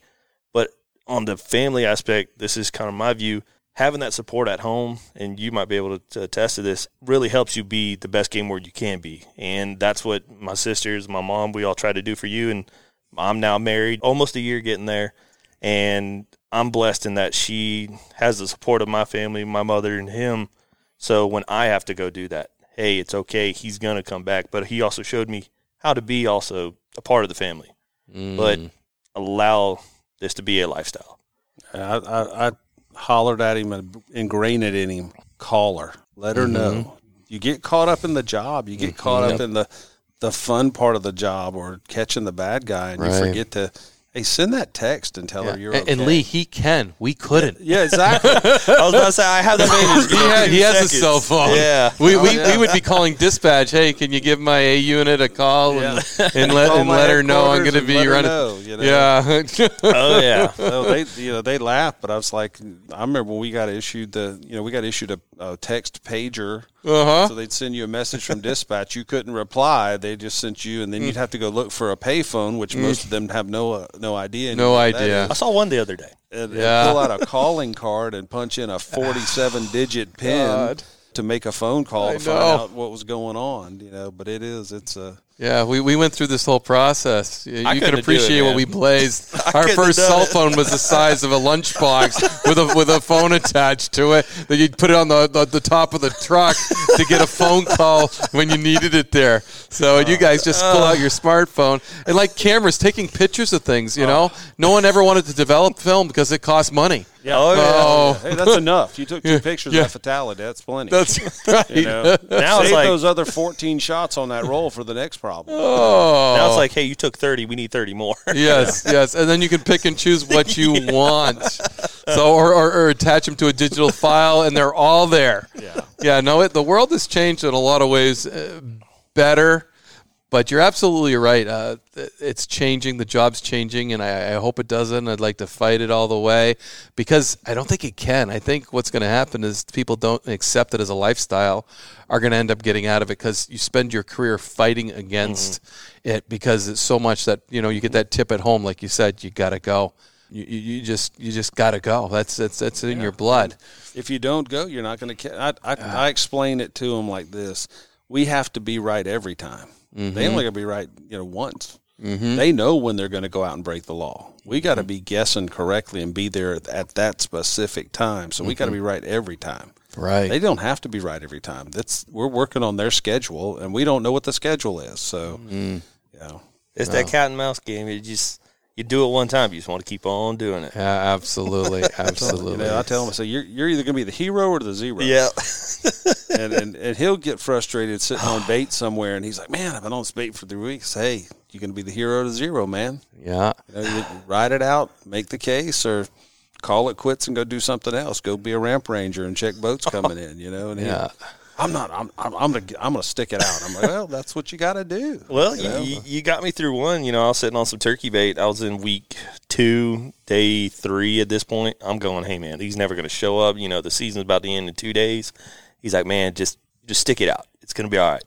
But on the family aspect, this is kind of my view. Having that support at home, and you might be able to, to attest to this, really helps you be the best game ward you can be. And that's what my sisters, my mom, we all try to do for you. And I'm now married, almost a year getting there, and I'm blessed in that she has the support of my family, my mother, and him. So when I have to go do that, hey, it's okay. He's gonna come back. But he also showed me how to be also a part of the family, but Mm. allow this to be a lifestyle. I, I, I hollered at him and ingrained it in him. Call her, let her know. You get caught up in the job. You get caught up in the the fun part of the job or catching the bad guy, and you forget to. Hey, send that text and tell Yeah. her you're and, okay. and Lee, he can. We couldn't. Yeah, exactly. I was about to say I have that man. he, ha- he has a cell phone. Yeah. we, we, yeah. we would be calling dispatch. Hey, can you give my A unit a call and, and let and let her know I'm going to be running. know, you know. Yeah, Oh yeah. so oh, they, you know, they laughed, but I was like, I remember when we got issued the, you know, we got issued a, a text pager. Uh huh. So they'd send you a message from dispatch. You couldn't reply. They just sent you, and then you'd have to go look for a payphone, which most of them have no uh, no idea. No idea. I saw one the other day. And, and Yeah. pull out a calling card and punch in a forty-seven digit pin God. to make a phone call I to find know. out what was going on. You know, but it is, it's a. Yeah, we, we went through this whole process. You, you couldn't can do it, appreciate what we blazed. Our first cell it. phone was the size of a lunchbox with a with a phone attached to it. That you'd put it on the, the the top of the truck to get a phone call when you needed it there. So you guys just pull out your smartphone and like cameras, taking pictures of things. You oh. know, no one ever wanted to develop film because it costs money. Oh yeah. Oh, Hey, that's enough. You took two pictures yeah. of that fatality. That's plenty. that's right. you know, Now it's save like- those other fourteen shots on that roll for the next problem. Oh. Now it's like, hey, you took thirty. We need thirty more. yes, yes, and then you can pick and choose what you want. So, or, or, or attach them to a digital file, and they're all there. Yeah. Yeah, no, it, the world has changed in a lot of ways uh, better, but you're absolutely right. Uh, it's changing. The job's changing, and I, I hope it doesn't. I'd like to fight it all the way because I don't think it can. I think what's going to happen is people don't accept it as a lifestyle are going to end up getting out of it because you spend your career fighting against it because it's so much that you know you get that tip at home, like you said, you got to go. You, you, just you just got to go. That's that's that's in your blood. If you don't go, you're not going to. I, I, I explain it to them like this: We have to be right every time. They mm-hmm. only got to be right, you know, once. Mm-hmm. They know when they're going to go out and break the law. We got to mm-hmm. be guessing correctly and be there at, at that specific time. So we got to be right every time. Right. They don't have to be right every time. That's we're working on their schedule, and we don't know what the schedule is. So, you know, It's that cat and mouse game. You just you do it one time. You just want to keep on doing it. Yeah, absolutely, you absolutely. know, I tell them, I say, you're, you're either going to be the hero or the zero. Yeah. and, and and he'll get frustrated sitting on bait somewhere, and he's like, "Man, I've been on this bait for three weeks. Hey, you're going to be the hero to zero, man. Yeah, You, know, you ride it out, make the case, or call it quits and go do something else. Go be a ramp ranger and check boats coming in. You know, and yeah. I'm not. I'm. I'm. I'm gonna. I'm gonna stick it out. I'm like, well, that's what you got to do. Well, you, you, you got me through one. You know, I was sitting on some turkey bait. I was in week two, day three at this point. I'm going, hey man, he's never going to show up. You know, the season's about to end in two days. He's like, man, just just stick it out. It's going to be all right.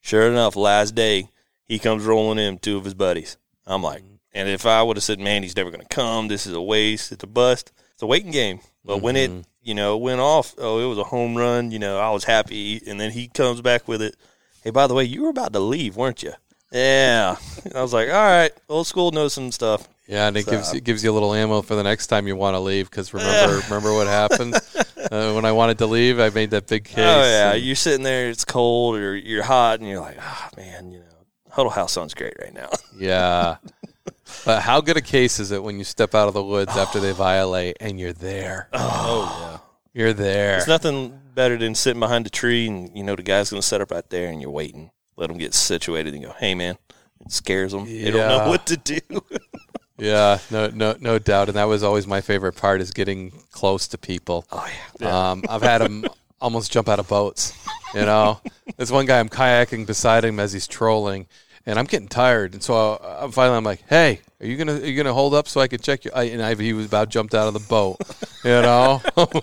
Sure enough, last day he comes rolling in two of his buddies. I'm like, and if I would have said, man, he's never going to come. This is a waste. It's a bust. It's a waiting game. But mm-hmm. when it you know went off, oh, it was a home run. You know, I was happy. And then he comes back with it. Hey, by the way, you were about to leave, weren't you? Yeah. I was like, all right, old school knows some stuff. Yeah, and it so, gives it gives you a little ammo for the next time you want to leave. Because remember, remember what happened uh, when I wanted to leave? I made that big case. Oh yeah, you're sitting there, it's cold or you're hot, and you're like, ah, oh, man, you know, Huddle House sounds great right now. yeah. But how good a case is it when you step out of the woods after they violate and you're there? Oh, yeah. You're there. There's nothing better than sitting behind a tree and you know the guy's going to set up right there and you're waiting. Let them get situated and go, "Hey man." It scares them. Yeah. They don't know what to do. yeah, no, no, no doubt. And that was always my favorite part is getting close to people. Oh yeah. Um, I've had them almost jump out of boats. You know, there's one guy I'm kayaking beside him as he's trolling, and I'm getting tired. And so I'm finally I'm like, "Hey, are you gonna are you gonna hold up so I can check you?" I, and I, he was about jumped out of the boat. You know. what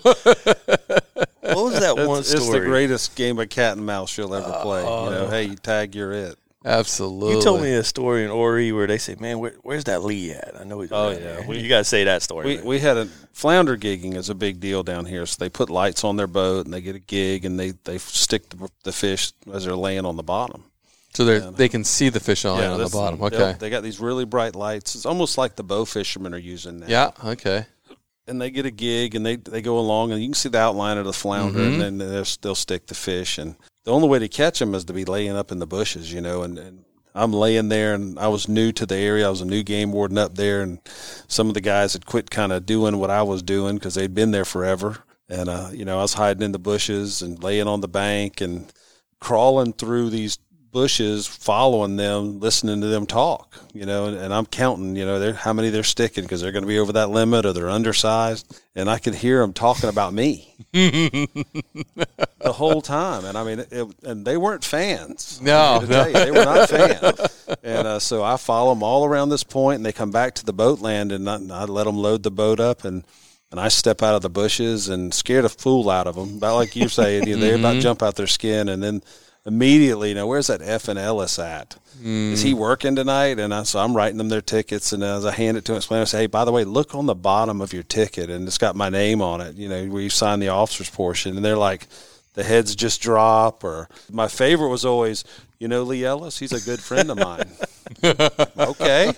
was that one story? It's the greatest game of cat and mouse you'll ever play. Uh, you know, oh. hey, you tag, you're it. Absolutely. You told me a story in Ori where they say, "Man, where, where's that Lee at?" I know he's. Oh yeah, we, you got to say that story. We, we, had a flounder gigging is a big deal down here. So they put lights on their boat and they get a gig and they they stick the, the fish as they're laying on the bottom. So they they can see the fish on, yeah, on the bottom. Okay. They got these really bright lights. It's almost like the bow fishermen are using now. Yeah. Okay. And they get a gig and they, they go along and you can see the outline of the flounder mm-hmm. and then they'll stick the fish and the only way to catch them is to be laying up in the bushes, you know, and, and I'm laying there and I was new to the area. I was a new game warden up there and some of the guys had quit kind of doing what I was doing because they'd been there forever. And, uh, you know, I was hiding in the bushes and laying on the bank and crawling through these bushes following them, listening to them talk, you know, and, and I'm counting, you know, how many they're sticking because they're going to be over that limit or they're undersized. And I could hear them talking about me the whole time. And I mean, it, and they weren't fans. No, no. You, they were not fans. and uh, so I follow them all around this point and they come back to the boat land and I, I let them load the boat up and, and I step out of the bushes and scared the fool out of them. About like you're saying, you know, they're about mm-hmm. jump out their skin, and then immediately, you know, where's that F and Ellis at? Mm. Is he working tonight? And I, so I'm writing them their tickets, and as I hand it to him, explain, I say, hey, by the way, look on the bottom of your ticket, and it's got my name on it. You know, where you sign the officer's portion, and they're like, the heads just drop. Or my favorite was always, you know, Lee Ellis. He's a good friend of mine. okay,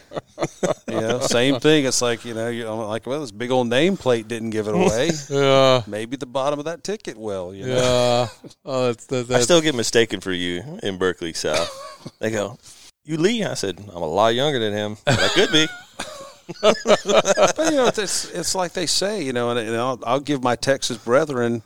you know, same thing. It's like you know, you're like, well, this big old nameplate didn't give it away. yeah, maybe the bottom of that ticket will. You know? Yeah. Oh, that's, that's, that's, I still get mistaken for you in Berkeley South. they go, "You Lee?" I said, "I'm a lot younger than him, but I could be." but you know, it's it's like they say, you know, and, and I'll, I'll give my Texas brethren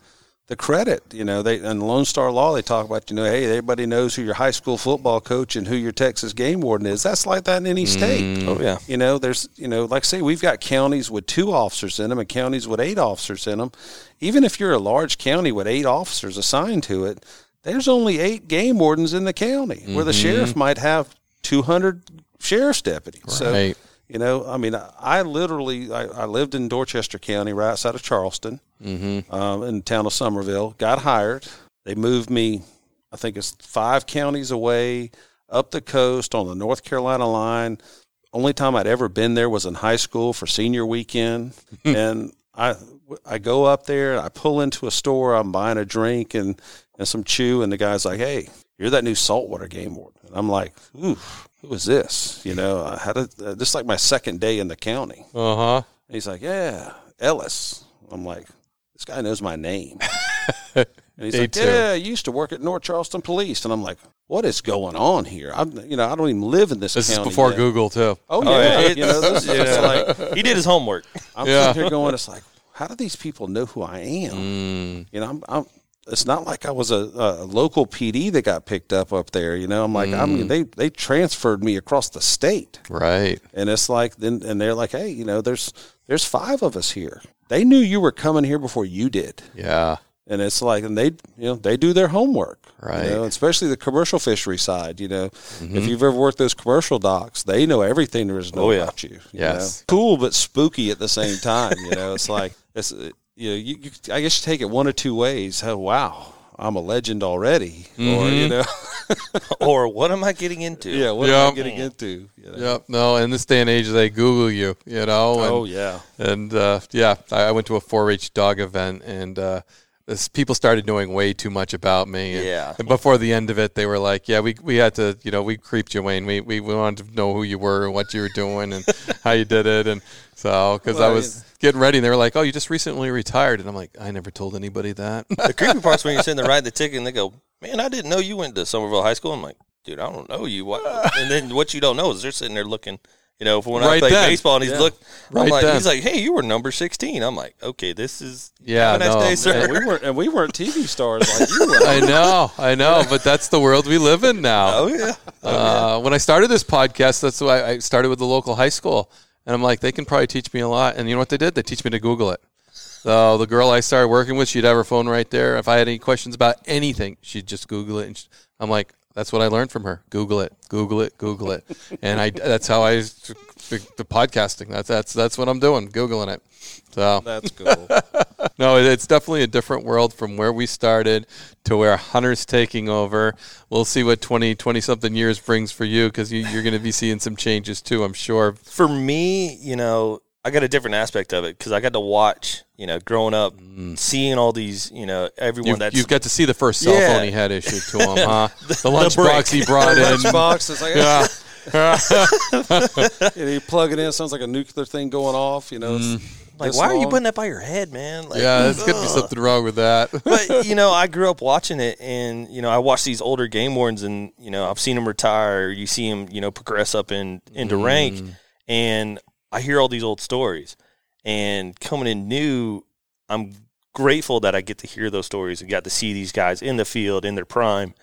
the credit. You know, they in Lone Star Law they talk about you know, hey, everybody knows who your high school football coach and who your Texas game warden is. That's like that in any state. Mm. Oh yeah. You know, there's you know, like I say, we've got counties with two officers in them and counties with eight officers in them. Even if you're a large county with eight officers assigned to it, there's only eight game wardens in the county mm-hmm. where the mm-hmm. sheriff might have 200 sheriff's deputies. Right. So you know, I mean, I literally I, I, lived in Dorchester County, right outside of Charleston, mm-hmm. um, in the town of Summerville. Got hired. They moved me, I think it's five counties away, up the coast on the North Carolina line. Only time I'd ever been there was in high school for senior weekend, and I I go up there. I pull into a store. I'm buying a drink and and some chew, and the guy's like, "Hey, you're that new saltwater game warden." And I'm like, "Ooh." Who is this? You know, I had a, uh, this like my second day in the county. Uh huh. He's like, yeah, Ellis. I'm like, this guy knows my name. and he's like, too. yeah, I used to work at North Charleston Police. And I'm like, what is going on here? I'm, you know, I don't even live in this. This is before yet. Google too. Oh yeah, oh, yeah. you know, this, yeah. like he did his homework. I'm yeah. sitting here going, it's like, how do these people know who I am? Mm. You know, I'm, I'm it's not like I was a, a, local PD that got picked up up there. You know, I'm like, mm. I mean, mm. they they transferred me across the state, right? And it's like, then and they're like, hey, you know, there's there's five of us here. They knew you were coming here before you did. Yeah. and it's like, and they, you know, they do their homework, Right. You know, especially the commercial fishery side. You know, Mm-hmm. if you've ever worked those commercial docks, they know everything there is to know Oh, yeah. about you. you Yes. know? cool but spooky at the same time. You know, it's like it's you know, you, you I guess you take it one or two ways. Oh wow, I'm a legend already, or Mm-hmm. you know, or what am I getting into? yeah, what am Yeah. I getting into? You know? Yep. No, in this day and age, they Google you. You know. And, Oh yeah. And uh, yeah, I, I went to a 4-H dog event, and uh, this, people started knowing way too much about me. And, Yeah. And before the end of it, they were like, "Yeah, we we had to, you know, we creeped you, Wayne. We we, we wanted to know who you were and what you were doing and how you did it." And so, because I Well, was getting ready, and they were like, "Oh, you just recently retired," and I'm like, "I never told anybody that." The creepy part's when you're sitting there writing the ticket and they go, "Man, I didn't know you went to Summerville High School." I'm like, "Dude, I don't know you." What? And then what you don't know is they're sitting there looking. You know, for when I Right play then. baseball and he's Yeah. look, I'm Right like, then. he's like, "Hey, you were number 16." I'm like, "Okay, this is Yeah, have a nice no, day, sir." And we weren't, and we weren't TV stars like you were. I know, I know, but that's the world we live in now. oh yeah, Uh, when I started this podcast, that's why I started with the local high school, and I'm like, they can probably teach me a lot. And you know what they did? They teach me to Google it. So the girl I started working with, she'd have her phone right there. If I had any questions about anything, she'd just Google it. And she, I'm like, that's what I learned from her. Google it, Google it, Google it, and I that's how I the, the podcasting. That's that's that's what I'm doing, googling it. So That's cool. no, it- it's definitely a different world from where we started to where Hunter's taking over. We'll see what 20, 20 something years brings for you because you, you're going to be seeing some changes too, I'm sure. for me, you know, I got a different aspect of it because I got to watch, you know, growing up, mm. seeing all these, you know, everyone You've, that's you've got to see the first cell Yeah. phone he had issued to him, huh? The, the lunchbox he brought in. Lunchbox is like, Yeah. you, know, you plug it in, it sounds like a nuclear thing going off. You know, it's mm. like, this why are you putting that by your head, man? Like, yeah, there's going to be something wrong with that. but you know, I grew up watching it, and you know, I watched these older game wardens, and you know, I've seen them retire. You see them, you know, progress up in into rank, mm. and I hear all these old stories. And coming in new, I'm grateful that I get to hear those stories and got to see these guys in the field in their prime.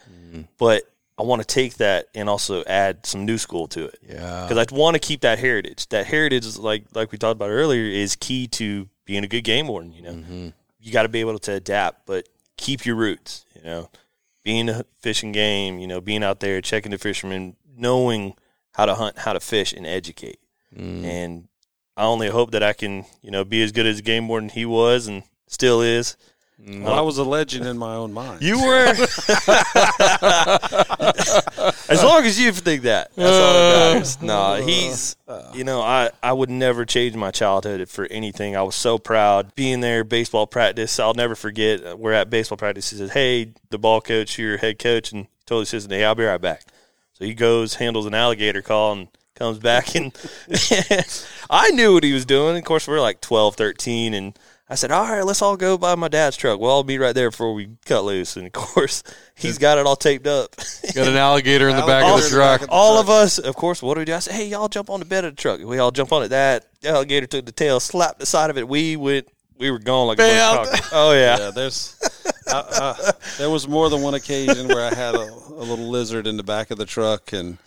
But I want to take that and also add some new school to it yeah. because I want to keep that heritage. That heritage, is like like we talked about earlier, is key to being a good game warden. You know, Mm-hmm. you got to be able to adapt, but keep your roots. You know, being a fishing game. You know, being out there checking the fishermen, knowing how to hunt, how to fish, and educate. Mm. And I only hope that I can, you know, be as good as a game warden he was and still is. Mm. Well, I was a legend in my own mind. You were. as long as you think that, that's all that matters. Uh, no, he's. Uh. You know, I I would never change my childhood for anything. I was so proud being there. Baseball practice. I'll never forget. Uh, we're at baseball practice. He says, "Hey, the ball coach, your head coach," and totally says, "Hey, I'll be right back." So he goes, handles an alligator call, and comes back. And I knew what he was doing. Of course, we're like 12, 13, and I said, "All right, let's all go by my dad's truck. Well, I'll be right there before we cut loose." And of course, he's got it all taped up. Got an alligator in the back of the in the back truck. of the all truck. of us, of course, what do we do? I said, "Hey, y'all jump on the bed of the truck." We all jump on it. That alligator took the tail, slapped the side of it. We went. We were gone like a bunch. Oh yeah. Yeah, there's. I, I, there was more than one occasion where I had a, a little lizard in the back of the truck, and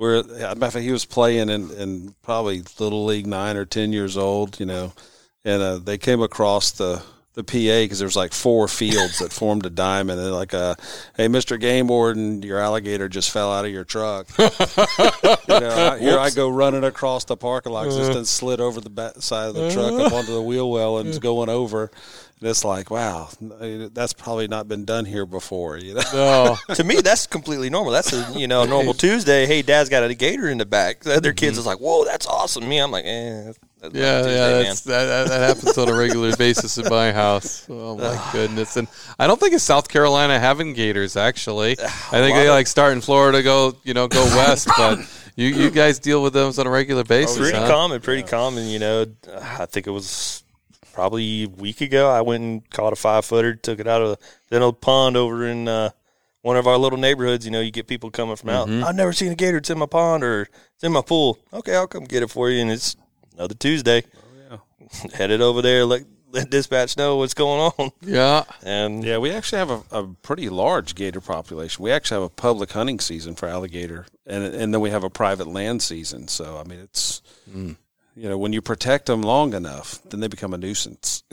where, as a matter of fact, he was playing in, in probably little league nine or ten years old, you know, and uh, they came across the the PA because there's like four fields that formed a diamond, and like, uh, "Hey, Mister Game Warden, your alligator just fell out of your truck." you know, I, here I go running across the parking lot, just then slid over the back side of the truck up onto the wheel well and going over. And it's like, wow, that's probably not been done here before. You know, No. to me, that's completely normal. That's a you know normal Tuesday. Hey, Dad's got a gator in the back. The other kids is like, "Whoa, that's awesome." Me, I'm like, "Eh." That's that's Yeah, Tuesday, yeah, that's, that, that, that happens on a regular basis in my house. Oh my goodness! And I don't think it's South Carolina having gators. Actually, I think they like start in Florida, go you know go west, but you you guys deal with those on a regular basis. pretty huh? common, pretty common. You know, I think it was probably a week ago. I went and caught a five footer, took it out of the old pond over in uh, one of our little neighborhoods. You know, you get people coming from out. I've never seen a gator. It's in my pond or it's in my pool. Okay, I'll come get it for you. And it's another Tuesday. Oh, yeah. Headed over there. Let let dispatch know what's going on. Yeah, And yeah, we actually have a, a pretty large gator population. We actually have a public hunting season for alligator, and and then we have a private land season. So I mean, it's you know, when you protect them long enough, then they become a nuisance.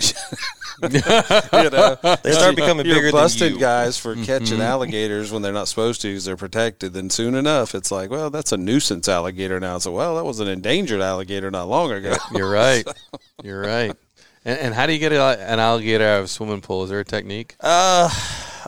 you know, They start becoming you're bigger than you. guys for catching alligators when they're not supposed to because they're protected. Then soon enough, it's like, well, that's a nuisance alligator now. So, well, that was an endangered alligator not long ago. You're right. You're right. And, and how do you get a, an alligator out of a swimming pool? Is there a technique? Uh,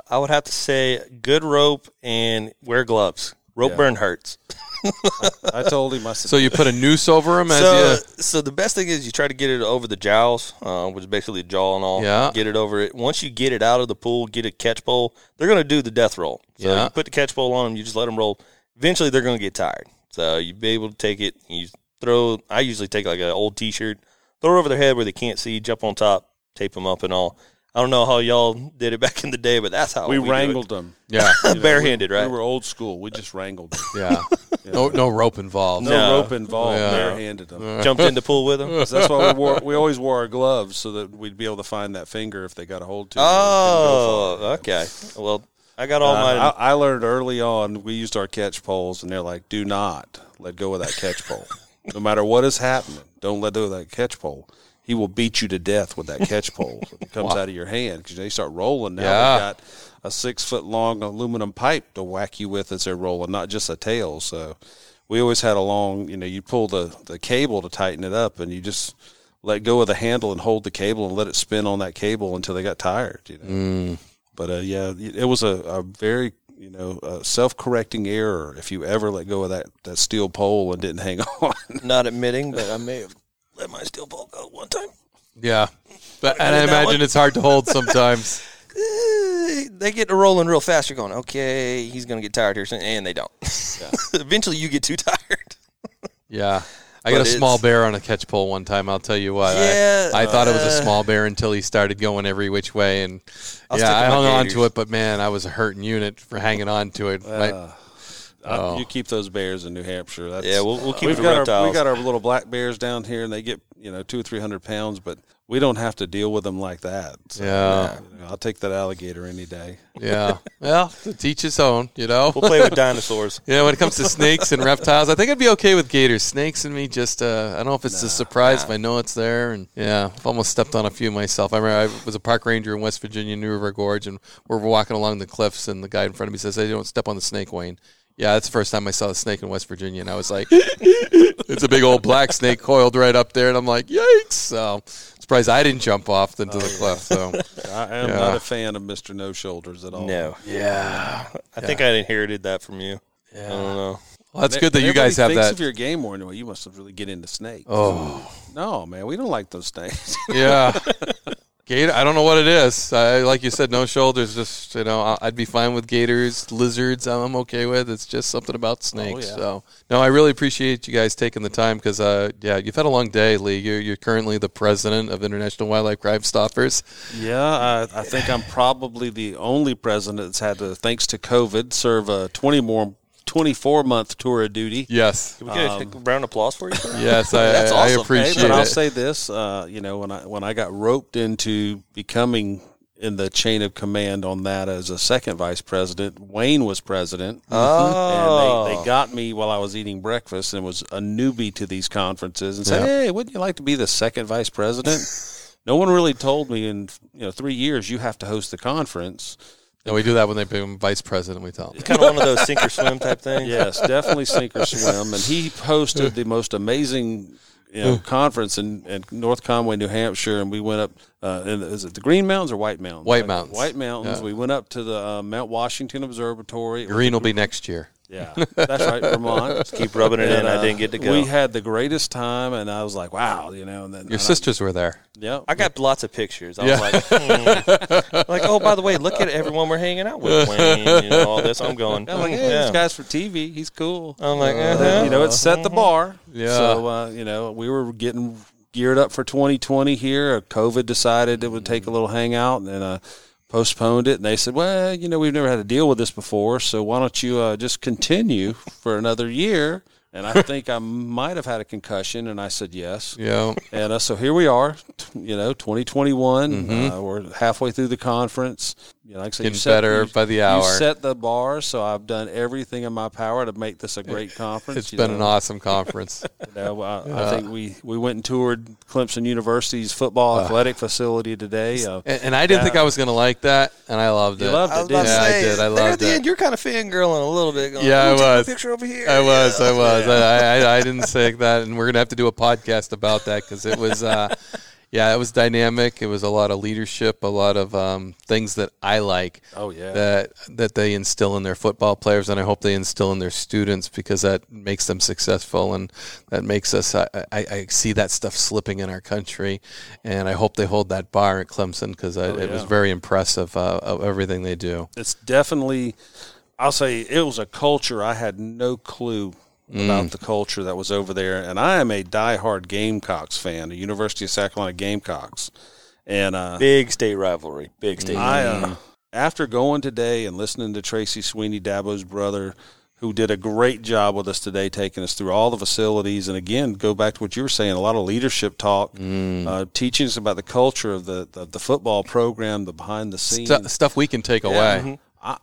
I would have to say good rope and wear gloves. Rope Yeah. burn hurts. I told him, I said, So you put a noose over him as So, you. so the best thing is you try to get it over the jowls, uh, which is basically jaw and all. Yeah. Get it over it. Once you get it out of the pool, get a catch pole. They're going to do the death roll. So Yeah. you put the catch pole on them. You just let them roll. Eventually, they're going to get tired. So you be able to take it. You throw. I usually take like an old T-shirt, throw it over their head where they can't see. Jump on top, tape them up and all. I don't know how y'all did it back in the day, but that's how we we, wrangled them. Yeah. You know, Barehanded, we, right? We were old school. We just wrangled them. Yeah. No, no rope involved. No, No. rope involved. Yeah. Barehanded them. Jumped in the pool with them. That's why we wore. We always wore our gloves so that we'd be able to find that finger if they got a hold to. it. Oh, okay. Well, I got all Uh, my. I, I learned early on. We used our catch poles, and they're like, "Do not let go of that catch pole. no matter what is happening, don't let go of that catch pole. He will beat you to death with that catch pole it comes out of your hand because they start rolling. Now Yeah. they got a six foot long aluminum pipe to whack you with as they're rolling, not just a tail. So we always had a long. You know, you pull the the cable to tighten it up, and you just let go of the handle and hold the cable and let it spin on that cable until they got tired. You know. But uh, yeah, it was a, a very you know uh, self correcting error if you ever let go of that that steel pole and didn't hang on. not admitting, but I may have let my steel ball go one time. Yeah. But, and I imagine it's hard to hold sometimes. Eh, They get to rolling real fast. You're going, okay, he's going to get tired here soon, and they don't. Eventually, you get too tired. Yeah. I got a small bear on a catch pole one time. I'll tell you what. I- Yeah, I, thought it was a uh, small bear until he started going every which way, and I'll yeah, I hung on to it. But man, I was a hurting unit for hanging on to it. Uh, Oh. You keep those bears in New Hampshire. That's, Yeah, we'll- we'll keep we've the got our, reptiles. we got our little black bears down here, and they get you know two or three hundred pounds, but we don't have to deal with them like that. So, Yeah. you know, I'll take that alligator any day. yeah. well, to teach his own, you know. We'll play with dinosaurs. Yeah, when it comes to snakes and reptiles, I think I'd be okay with gators. Snakes and me, just uh, I don't know if it's a surprise if I know it's there. And yeah, I've almost stepped on a few myself. I remember I was a park ranger in West Virginia, New River Gorge, and we're walking along the cliffs, and the guy in front of me says, "Hey, don't step on the snake, Wayne." Yeah, that's the first time I saw a snake in West Virginia, and I was like, "It's a big old black snake coiled right up there," and I'm like, "Yikes!" So surprised I didn't jump off into the oh, cliff. So I am Yeah. not a fan of Mister No Shoulders at all. No. yeah, I think I inherited that from you. Yeah, I don't know. well, that's And good that you guys have thinks that. If you're a game warden, well, you must have really get into snakes. Oh. no, man, we don't like those snakes. Yeah. Gator, I don't know what it is. I, like you said, no shoulders. Just you know, I'd be fine with gators, lizards. I'm okay with. It's just something about snakes. yeah. So no, I really appreciate you guys taking the time because uh, yeah, you've had a long day, Lee. You're, you're currently the president of International Wildlife Crime Stoppers. Yeah, I, I think I'm probably the only president that's had to, thanks to COVID, serve a 20 more, 24 month tour of duty. Yes, Can we get a round of applause for you? yes, I, That's I, I awesome. Hey, appreciate but I'll say this, uh, you know, when I when I got roped into becoming in the chain of command on that as a second vice president, Wayne was president. Oh. And they, they got me while I was eating breakfast and was a newbie to these conferences and said, Yeah. "Hey, wouldn't you like to be the second vice president?" no one really told me in you know three years you have to host the conference. And we do that when they become vice president. We tell them. kind of one of those sink or swim type things. Yes, definitely sink or swim. And he hosted the most amazing you know, conference in, in North Conway, New Hampshire, and we went up. Uh, in, is it the Green Mountains or White Mountains? White Mountains. White Mountains. Yeah. We went up to the uh, Mount Washington Observatory. Green will be next year. Yeah, that's right, Vermont. Keep rubbing it in. And, I uh, didn't get to go. We had the greatest time, and I was like, "Wow," you know. And then Your and I- sisters were there. yeah, I got lots of pictures. I Yeah. was like, hmm. like, oh, by the way, look at everyone we're hanging out with. Wayne, you know, all this. I'm going. I'm like, hmm, "Hey, yeah. this guy's for TV. He's cool." I'm like, And uh-huh. you know, it set the bar. Yeah. So, uh, you know, we were getting geared up for 2020 here. Uh, COVID decided it would take a little hangout and then uh, postponed it. And they said, well, you know, we've never had to deal with this before. So why don't you uh, just continue for another year? And I think I might have had a concussion. And I said, yes. Yeah. And uh, so here we are, t- you know, 2021. Mm-hmm. Uh, we're halfway through the conference. You know, like I said, Getting set, better you- by the hour. You set the bar, so I've done everything in my power to make this a great conference. It's been know. an awesome conference. You know, I, I think we, we went and toured Clemson University's football athletic facility today. Uh, and, and I didn't think I was going to like that, and I loved You it. loved it, I was didn't about you? Yeah, I say, did. I there loved at the it. end, you're kind of fangirling a little bit. Going, Yeah, I "Ooh, take my was. picture over here. I was, Yeah. I was. I, I, I didn't say that, and we're gonna have to do a podcast about that because it was, uh, yeah, it was dynamic. It was a lot of leadership, a lot of um, things that I like. Oh, yeah. that that they instill in their football players, and I hope they instill in their students because that makes them successful, and that makes us. I, I, I see that stuff slipping in our country, and I hope they hold that bar at Clemson because it was very impressive uh, of everything they do. it's definitely I'll say it was a culture I had no clue about the culture that was over there and I am a diehard Gamecocks fan, the University of South Carolina Gamecocks. And uh Big state rivalry. Big state. I uh, after going today and listening to Tracy Swinney, Dabo's brother, who did a great job with us today, taking us through all the facilities, and again, go back to what you were saying, a lot of leadership talk, uh, teaching us about the culture of the, the the football program, the behind the scenes Stu- stuff we can take away. Mm-hmm.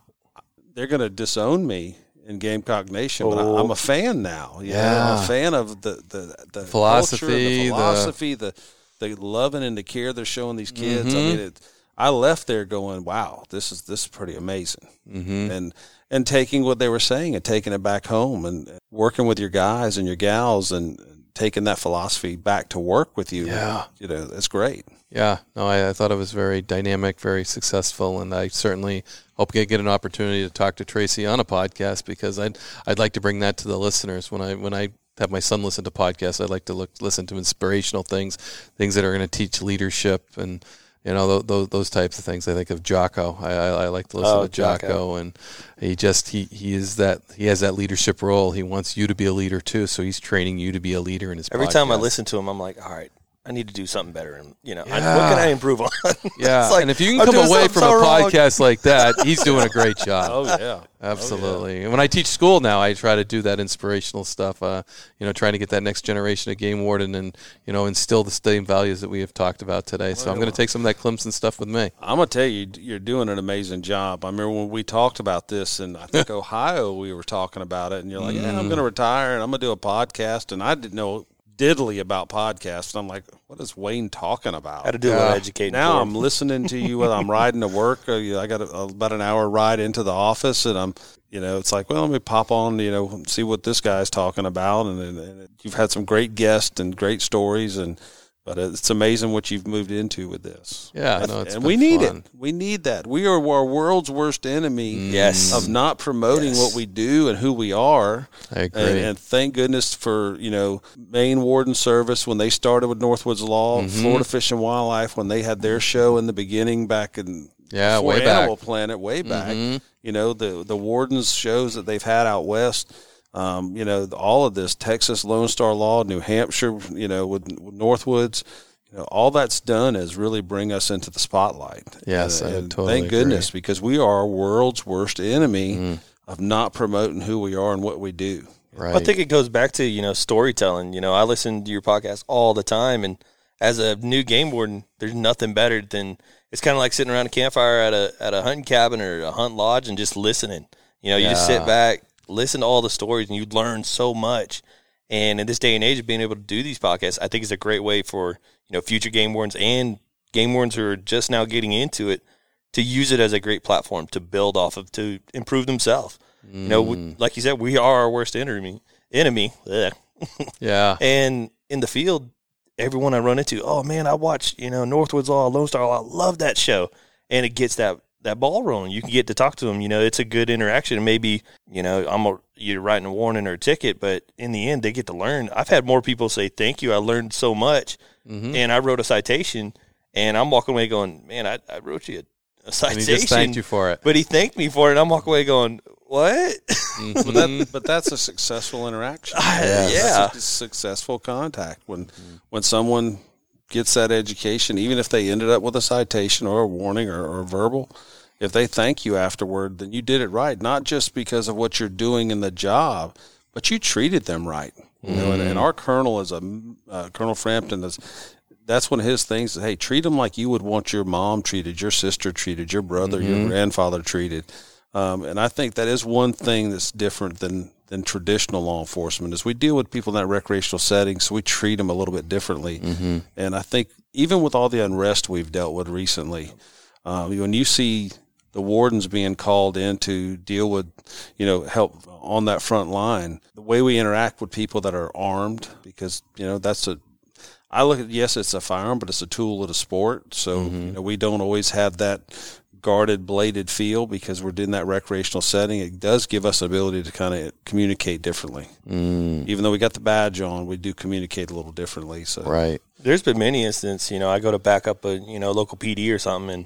they're going to disown me in Gamecock Nation, but I, I'm a fan now. You know, I'm Yeah. a fan of the the, the Philosophy, culture, the- the philosophy, the, the loving and the care they're showing these kids. I mean, it, I left there going, "Wow, this is this is pretty amazing," mm-hmm. and and taking what they were saying and taking it back home and working with your guys and your gals and taking that philosophy back to work with you. Yeah. you know, that's great. Yeah, no, I, I thought it was very dynamic, very successful, and I certainly hope to get an opportunity to talk to Tracy on a podcast because I'd I'd like to bring that to the listeners when I when I have my son listen to podcasts. I'd like to look listen to inspirational things, things that are going to teach leadership and you know those those types of things. I think of Jocko. I, I, I like to listen Oh, to Jocko, Jocko. and he just he he is that he has that leadership role. He wants you to be a leader too, so he's training you to be a leader in his. Every time I listen to him, I'm like, all right, I need to do something better. And you know, I, what can I improve on? Yeah, like, and if you can I'm come away from so a wrong. podcast like that, he's doing a great job. Oh yeah, Absolutely. And when I teach school now, I try to do that inspirational stuff. Uh, you know, trying to get that next generation of game warden and you know instill the same values that we have talked about today. So I'm going to take some of that Clemson stuff with me. I'm gonna tell you, you're doing an amazing job. I remember when we talked about this, and I think Ohio, we were talking about it, and you're like, "Yeah, Mm. I'm gonna retire, and I'm gonna do a podcast," and I didn't know diddly about podcasts. And I'm like, "What is Wayne talking about?" Had to do a little educating. now for I'm listening to you while I'm riding to work. Uh, you know, I got a, about an hour ride into the office, and I'm, you know, it's like, well, let me pop on, you know, see what this guy's talking about, and, and, and you've had some great guests and great stories, and but it's amazing what you've moved into with this. Yeah, and, no, it's and been we need fun. it. We need that. We are our world's worst enemy. Yes. Of not promoting Yes. what we do and who we are. I agree. And, and thank goodness for you know Maine Warden Service when they started with Northwoods Law, Mm-hmm. Florida Fish and Wildlife when they had their show in the beginning back in Yeah, before way back. Planet, way back. Mhm. You know the the wardens shows that they've had out west. Um, you know all of this Texas Lone Star Law, New Hampshire. You know with, with Northwoods. You know, all that's done is really bring us into the spotlight. Yes, and, I and totally thank goodness agree. because we are our world's worst enemy Mm. of not promoting who we are and what we do. right. I think it goes back to you know storytelling. You know, I listen to your podcast all the time, and as a new game warden, there's nothing better than it's kind of like sitting around a campfire at a at a hunting cabin or a hunt lodge and just listening. You know, you just sit back, listen to all the stories, and you learn so much. And in this day and age of being able to do these podcasts, I think it's a great way for you know future game wardens and game wardens who are just now getting into it to use it as a great platform to build off of to improve themselves. You know, we, mm. like you said, we are our worst enemy. Enemy, yeah. and in the field, everyone I run into, oh man, I watch you know Northwoods Law, Lone Star Law, I love that show, and it gets that that ball rolling. You can get to talk to them. You know, it's a good interaction. And maybe you know I'm a, you're writing a warning or a ticket, but in the end, they get to learn. I've had more people say thank you. I learned so much, Mm-hmm. and I wrote a citation, and I'm walking away going, man, I, I wrote you a, a And citation. he just thanked you for it. but he thanked me for it, and I'm walking away going, what? But, that, but that's a successful interaction. Yeah. That's a successful contact when when someone gets that education, even if they ended up with a citation or a warning or, or verbal. If they thank you afterward, then you did it right. Not just because of what you're doing in the job, but you treated them right. You know, and, and our colonel is a uh, Colonel Frampton is that's one of his things. Hey, treat them like you would want your mom treated, your sister treated, your brother, Mm-hmm. your grandfather treated. Um, and I think that is one thing that's different than than traditional law enforcement is we deal with people in that recreational setting, so we treat them a little bit differently. Mm-hmm. And I think even with all the unrest we've dealt with recently, um, when you see the wardens being called in to deal with, you know, help on that front line, the way we interact with people that are armed, because you know that's a I look at yes, it's a firearm, but it's a tool of the sport. So you know, we don't always have that guarded, bladed feel because we're in that recreational setting. It does give us the ability to kind of communicate differently. Mm. Even though we got the badge on, we do communicate a little differently. So Right. There's been many instances, you know, I go to back up a you know local PD or something, and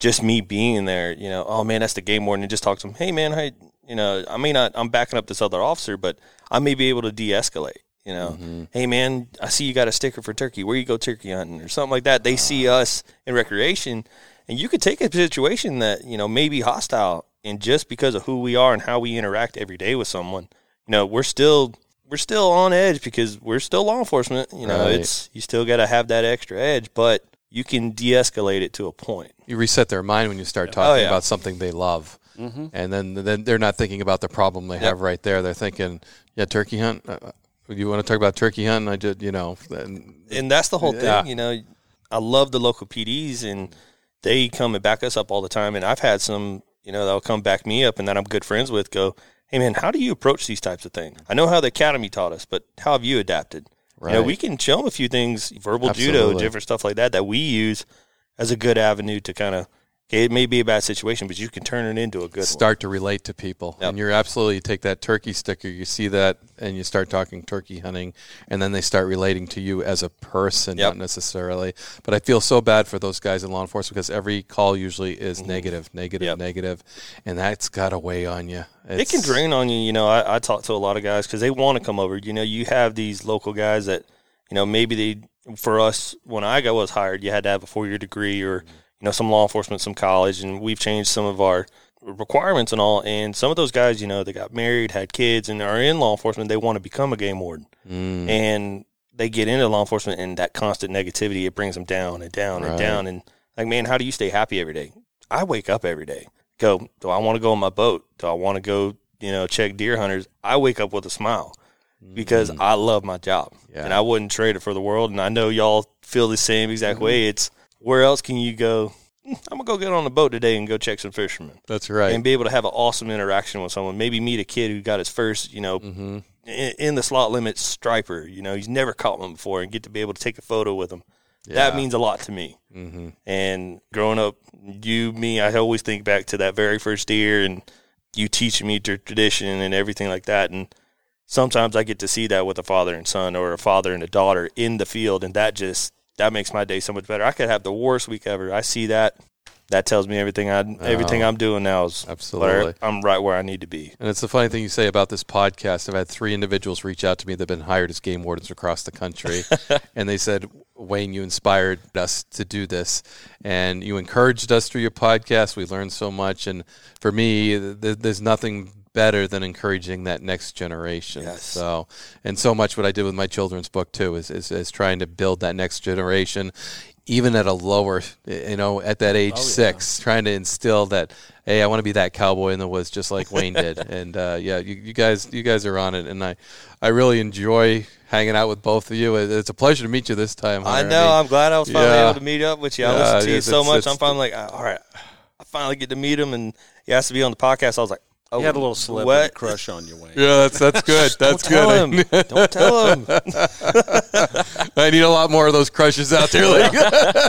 just me being there, you know, oh man, that's the game warden, and just talk to him. Hey man, I, you know, I may not, I'm backing up this other officer, but I may be able to de-escalate. You know, hey man, I see you got a sticker for turkey. Where you go turkey hunting or something like that. They see us in recreation, and you could take a situation that you know may be hostile, and just because of who we are and how we interact every day with someone, you know, we're still we're still on edge because we're still law enforcement. You know, Right. it's you still got to have that extra edge, but you can de-escalate it to a point. You reset their mind when you start talking Oh, yeah. about something they love. And then, then they're not thinking about the problem they have right there. They're thinking, yeah, turkey hunt. Uh, you want to talk about turkey hunting? I just, you know, and and that's the whole Yeah. thing. You know, I love the local PDs, and they come and back us up all the time. And I've had some, you know, that'll come back me up, and that I'm good friends with. Go, hey man, how do you approach these types of things? I know how the academy taught us, but how have you adapted? You know, Right. we can show them a few things, verbal judo, different stuff like that, that we use as a good avenue to kind of. Okay, it may be a bad situation, but you can turn it into a good one. start to relate to people. Yep. And you're absolutely you take that turkey sticker, you see that, and you start talking turkey hunting, and then they start relating to you as a person, Yep. not necessarily. But I feel so bad for those guys in law enforcement because every call usually is negative, negative, Mm-hmm. Yep. negative, and that's got to weigh on you. it can drain on you. You know, I, I talk to a lot of guys because they want to come over. You know, you have these local guys that, you know, maybe they, for us, when I got was hired, you had to have a four year degree or, you know, some law enforcement, some college, and we've changed some of our requirements and all. And some of those guys, you know, they got married, had kids, and are in law enforcement. They want to become a game warden, Mm. and they get into law enforcement, and that constant negativity it brings them down and down and down. And like, man, how do you stay happy every day? I wake up every day. Go, do I want to go on my boat? Do I want to go, you know, check deer hunters? I wake up with a smile because I love my job Yeah. and I wouldn't trade it for the world. And I know y'all feel the same exact way. It's where else can you go? "Hmm, I'm gonna go get on a boat today and go check some fishermen That's right. and be able to have an awesome interaction with someone. Maybe meet a kid who got his first, you know, Mm-hmm. in, in the slot limit striper. You know, he's never caught one before, and get to be able to take a photo with him. That means a lot to me. mm-hmm. And growing up, you, me, I always think back to that very first deer and you teaching me the tradition and everything like that. And sometimes I get to see that with a father and son or a father and a daughter in the field. And that just, that makes my day so much better. I could have the worst week ever. I see that. That tells me everything I everything I'm doing now is Absolutely. I'm right where I need to be. And it's the funny thing you say about this podcast. I've had three individuals reach out to me that have been hired as game wardens across the country. and they said, Wayne, you inspired us to do this. And you encouraged us through your podcast. We learned so much. And for me, th- there's nothing better than encouraging that next generation. Yes. So, and so much what I did with my children's book too is, is, is trying to build that next generation. Even at a lower, you know, at that age six, trying to instill that, hey, I want to be that cowboy in the woods, just like Wayne did. And uh, yeah, you, you guys, you guys are on it, and I, I really enjoy hanging out with both of you. It's a pleasure to meet you this time. I Hunter. know. mean, I'm glad I was finally yeah. able to meet up with you. I Yeah, listened to you so much. I'm finally like, all right, I finally get to meet him, and he has to be on the podcast. I was like, oh, He had a little celebrity what? crush on you, Wayne. yeah, that's that's good. That's Don't good. tell him. Don't tell him. I need a lot more of those crushes out there. Like,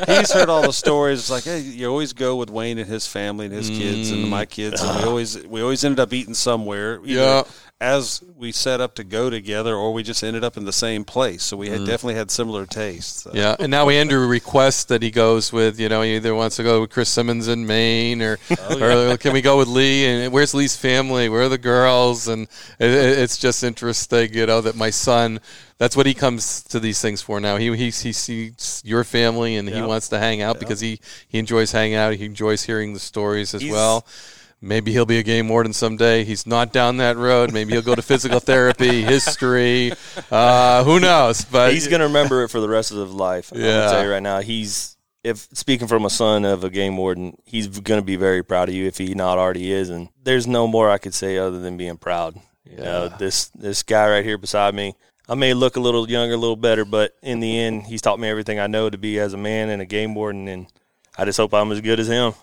He's heard all the stories. It's like, hey, you always go with Wayne and his family and his kids and my mm. kids, and we always we always ended up eating somewhere. Yeah. As we set up to go together, or we just ended up in the same place. So we had mm. definitely had similar tastes. So. Yeah, and now Andrew requests that he goes with, you know, he either wants to go with Chris Simmons in Maine, oh, or, or can we go with Lee? And where's Lee's family? Where are the girls? And it, it- it's just interesting, you know, that my son, that's what he comes to these things for now. He he, he sees your family and he wants to hang out because he, he enjoys hanging out. He enjoys hearing the stories as He's- well. Maybe he'll be a game warden someday. He's not down that road. Maybe he'll go to physical therapy, history. Uh, who knows? But he's going to remember it for the rest of his life. I'm Yeah. gonna tell you right now, he's if speaking from a son of a game warden, he's going to be very proud of you if he not already is. And there's no more I could say other than being proud. You know, this this guy right here beside me. I may look a little younger, a little better, but in the end, he's taught me everything I know to be as a man and a game warden, and I just hope I'm as good as him.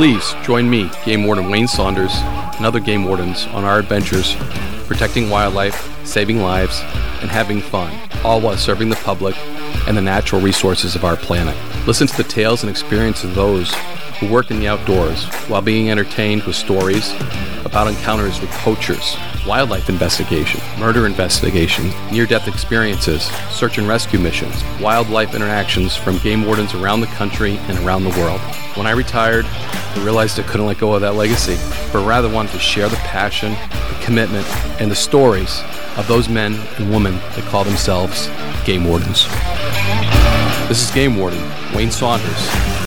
Please join me, Game Warden Wayne Saunders, and other game wardens on our adventures protecting wildlife, saving lives, and having fun, all while serving the public and the natural resources of our planet. Listen to the tales and experiences of those who work in the outdoors while being entertained with stories about encounters with poachers, wildlife investigation, murder investigation, near death experiences, search and rescue missions, wildlife interactions from game wardens around the country and around the world. When I retired, I realized I couldn't let go of that legacy, but rather wanted to share the passion, the commitment, and the stories of those men and women that call themselves game wardens. This is Game Warden Wayne Saunders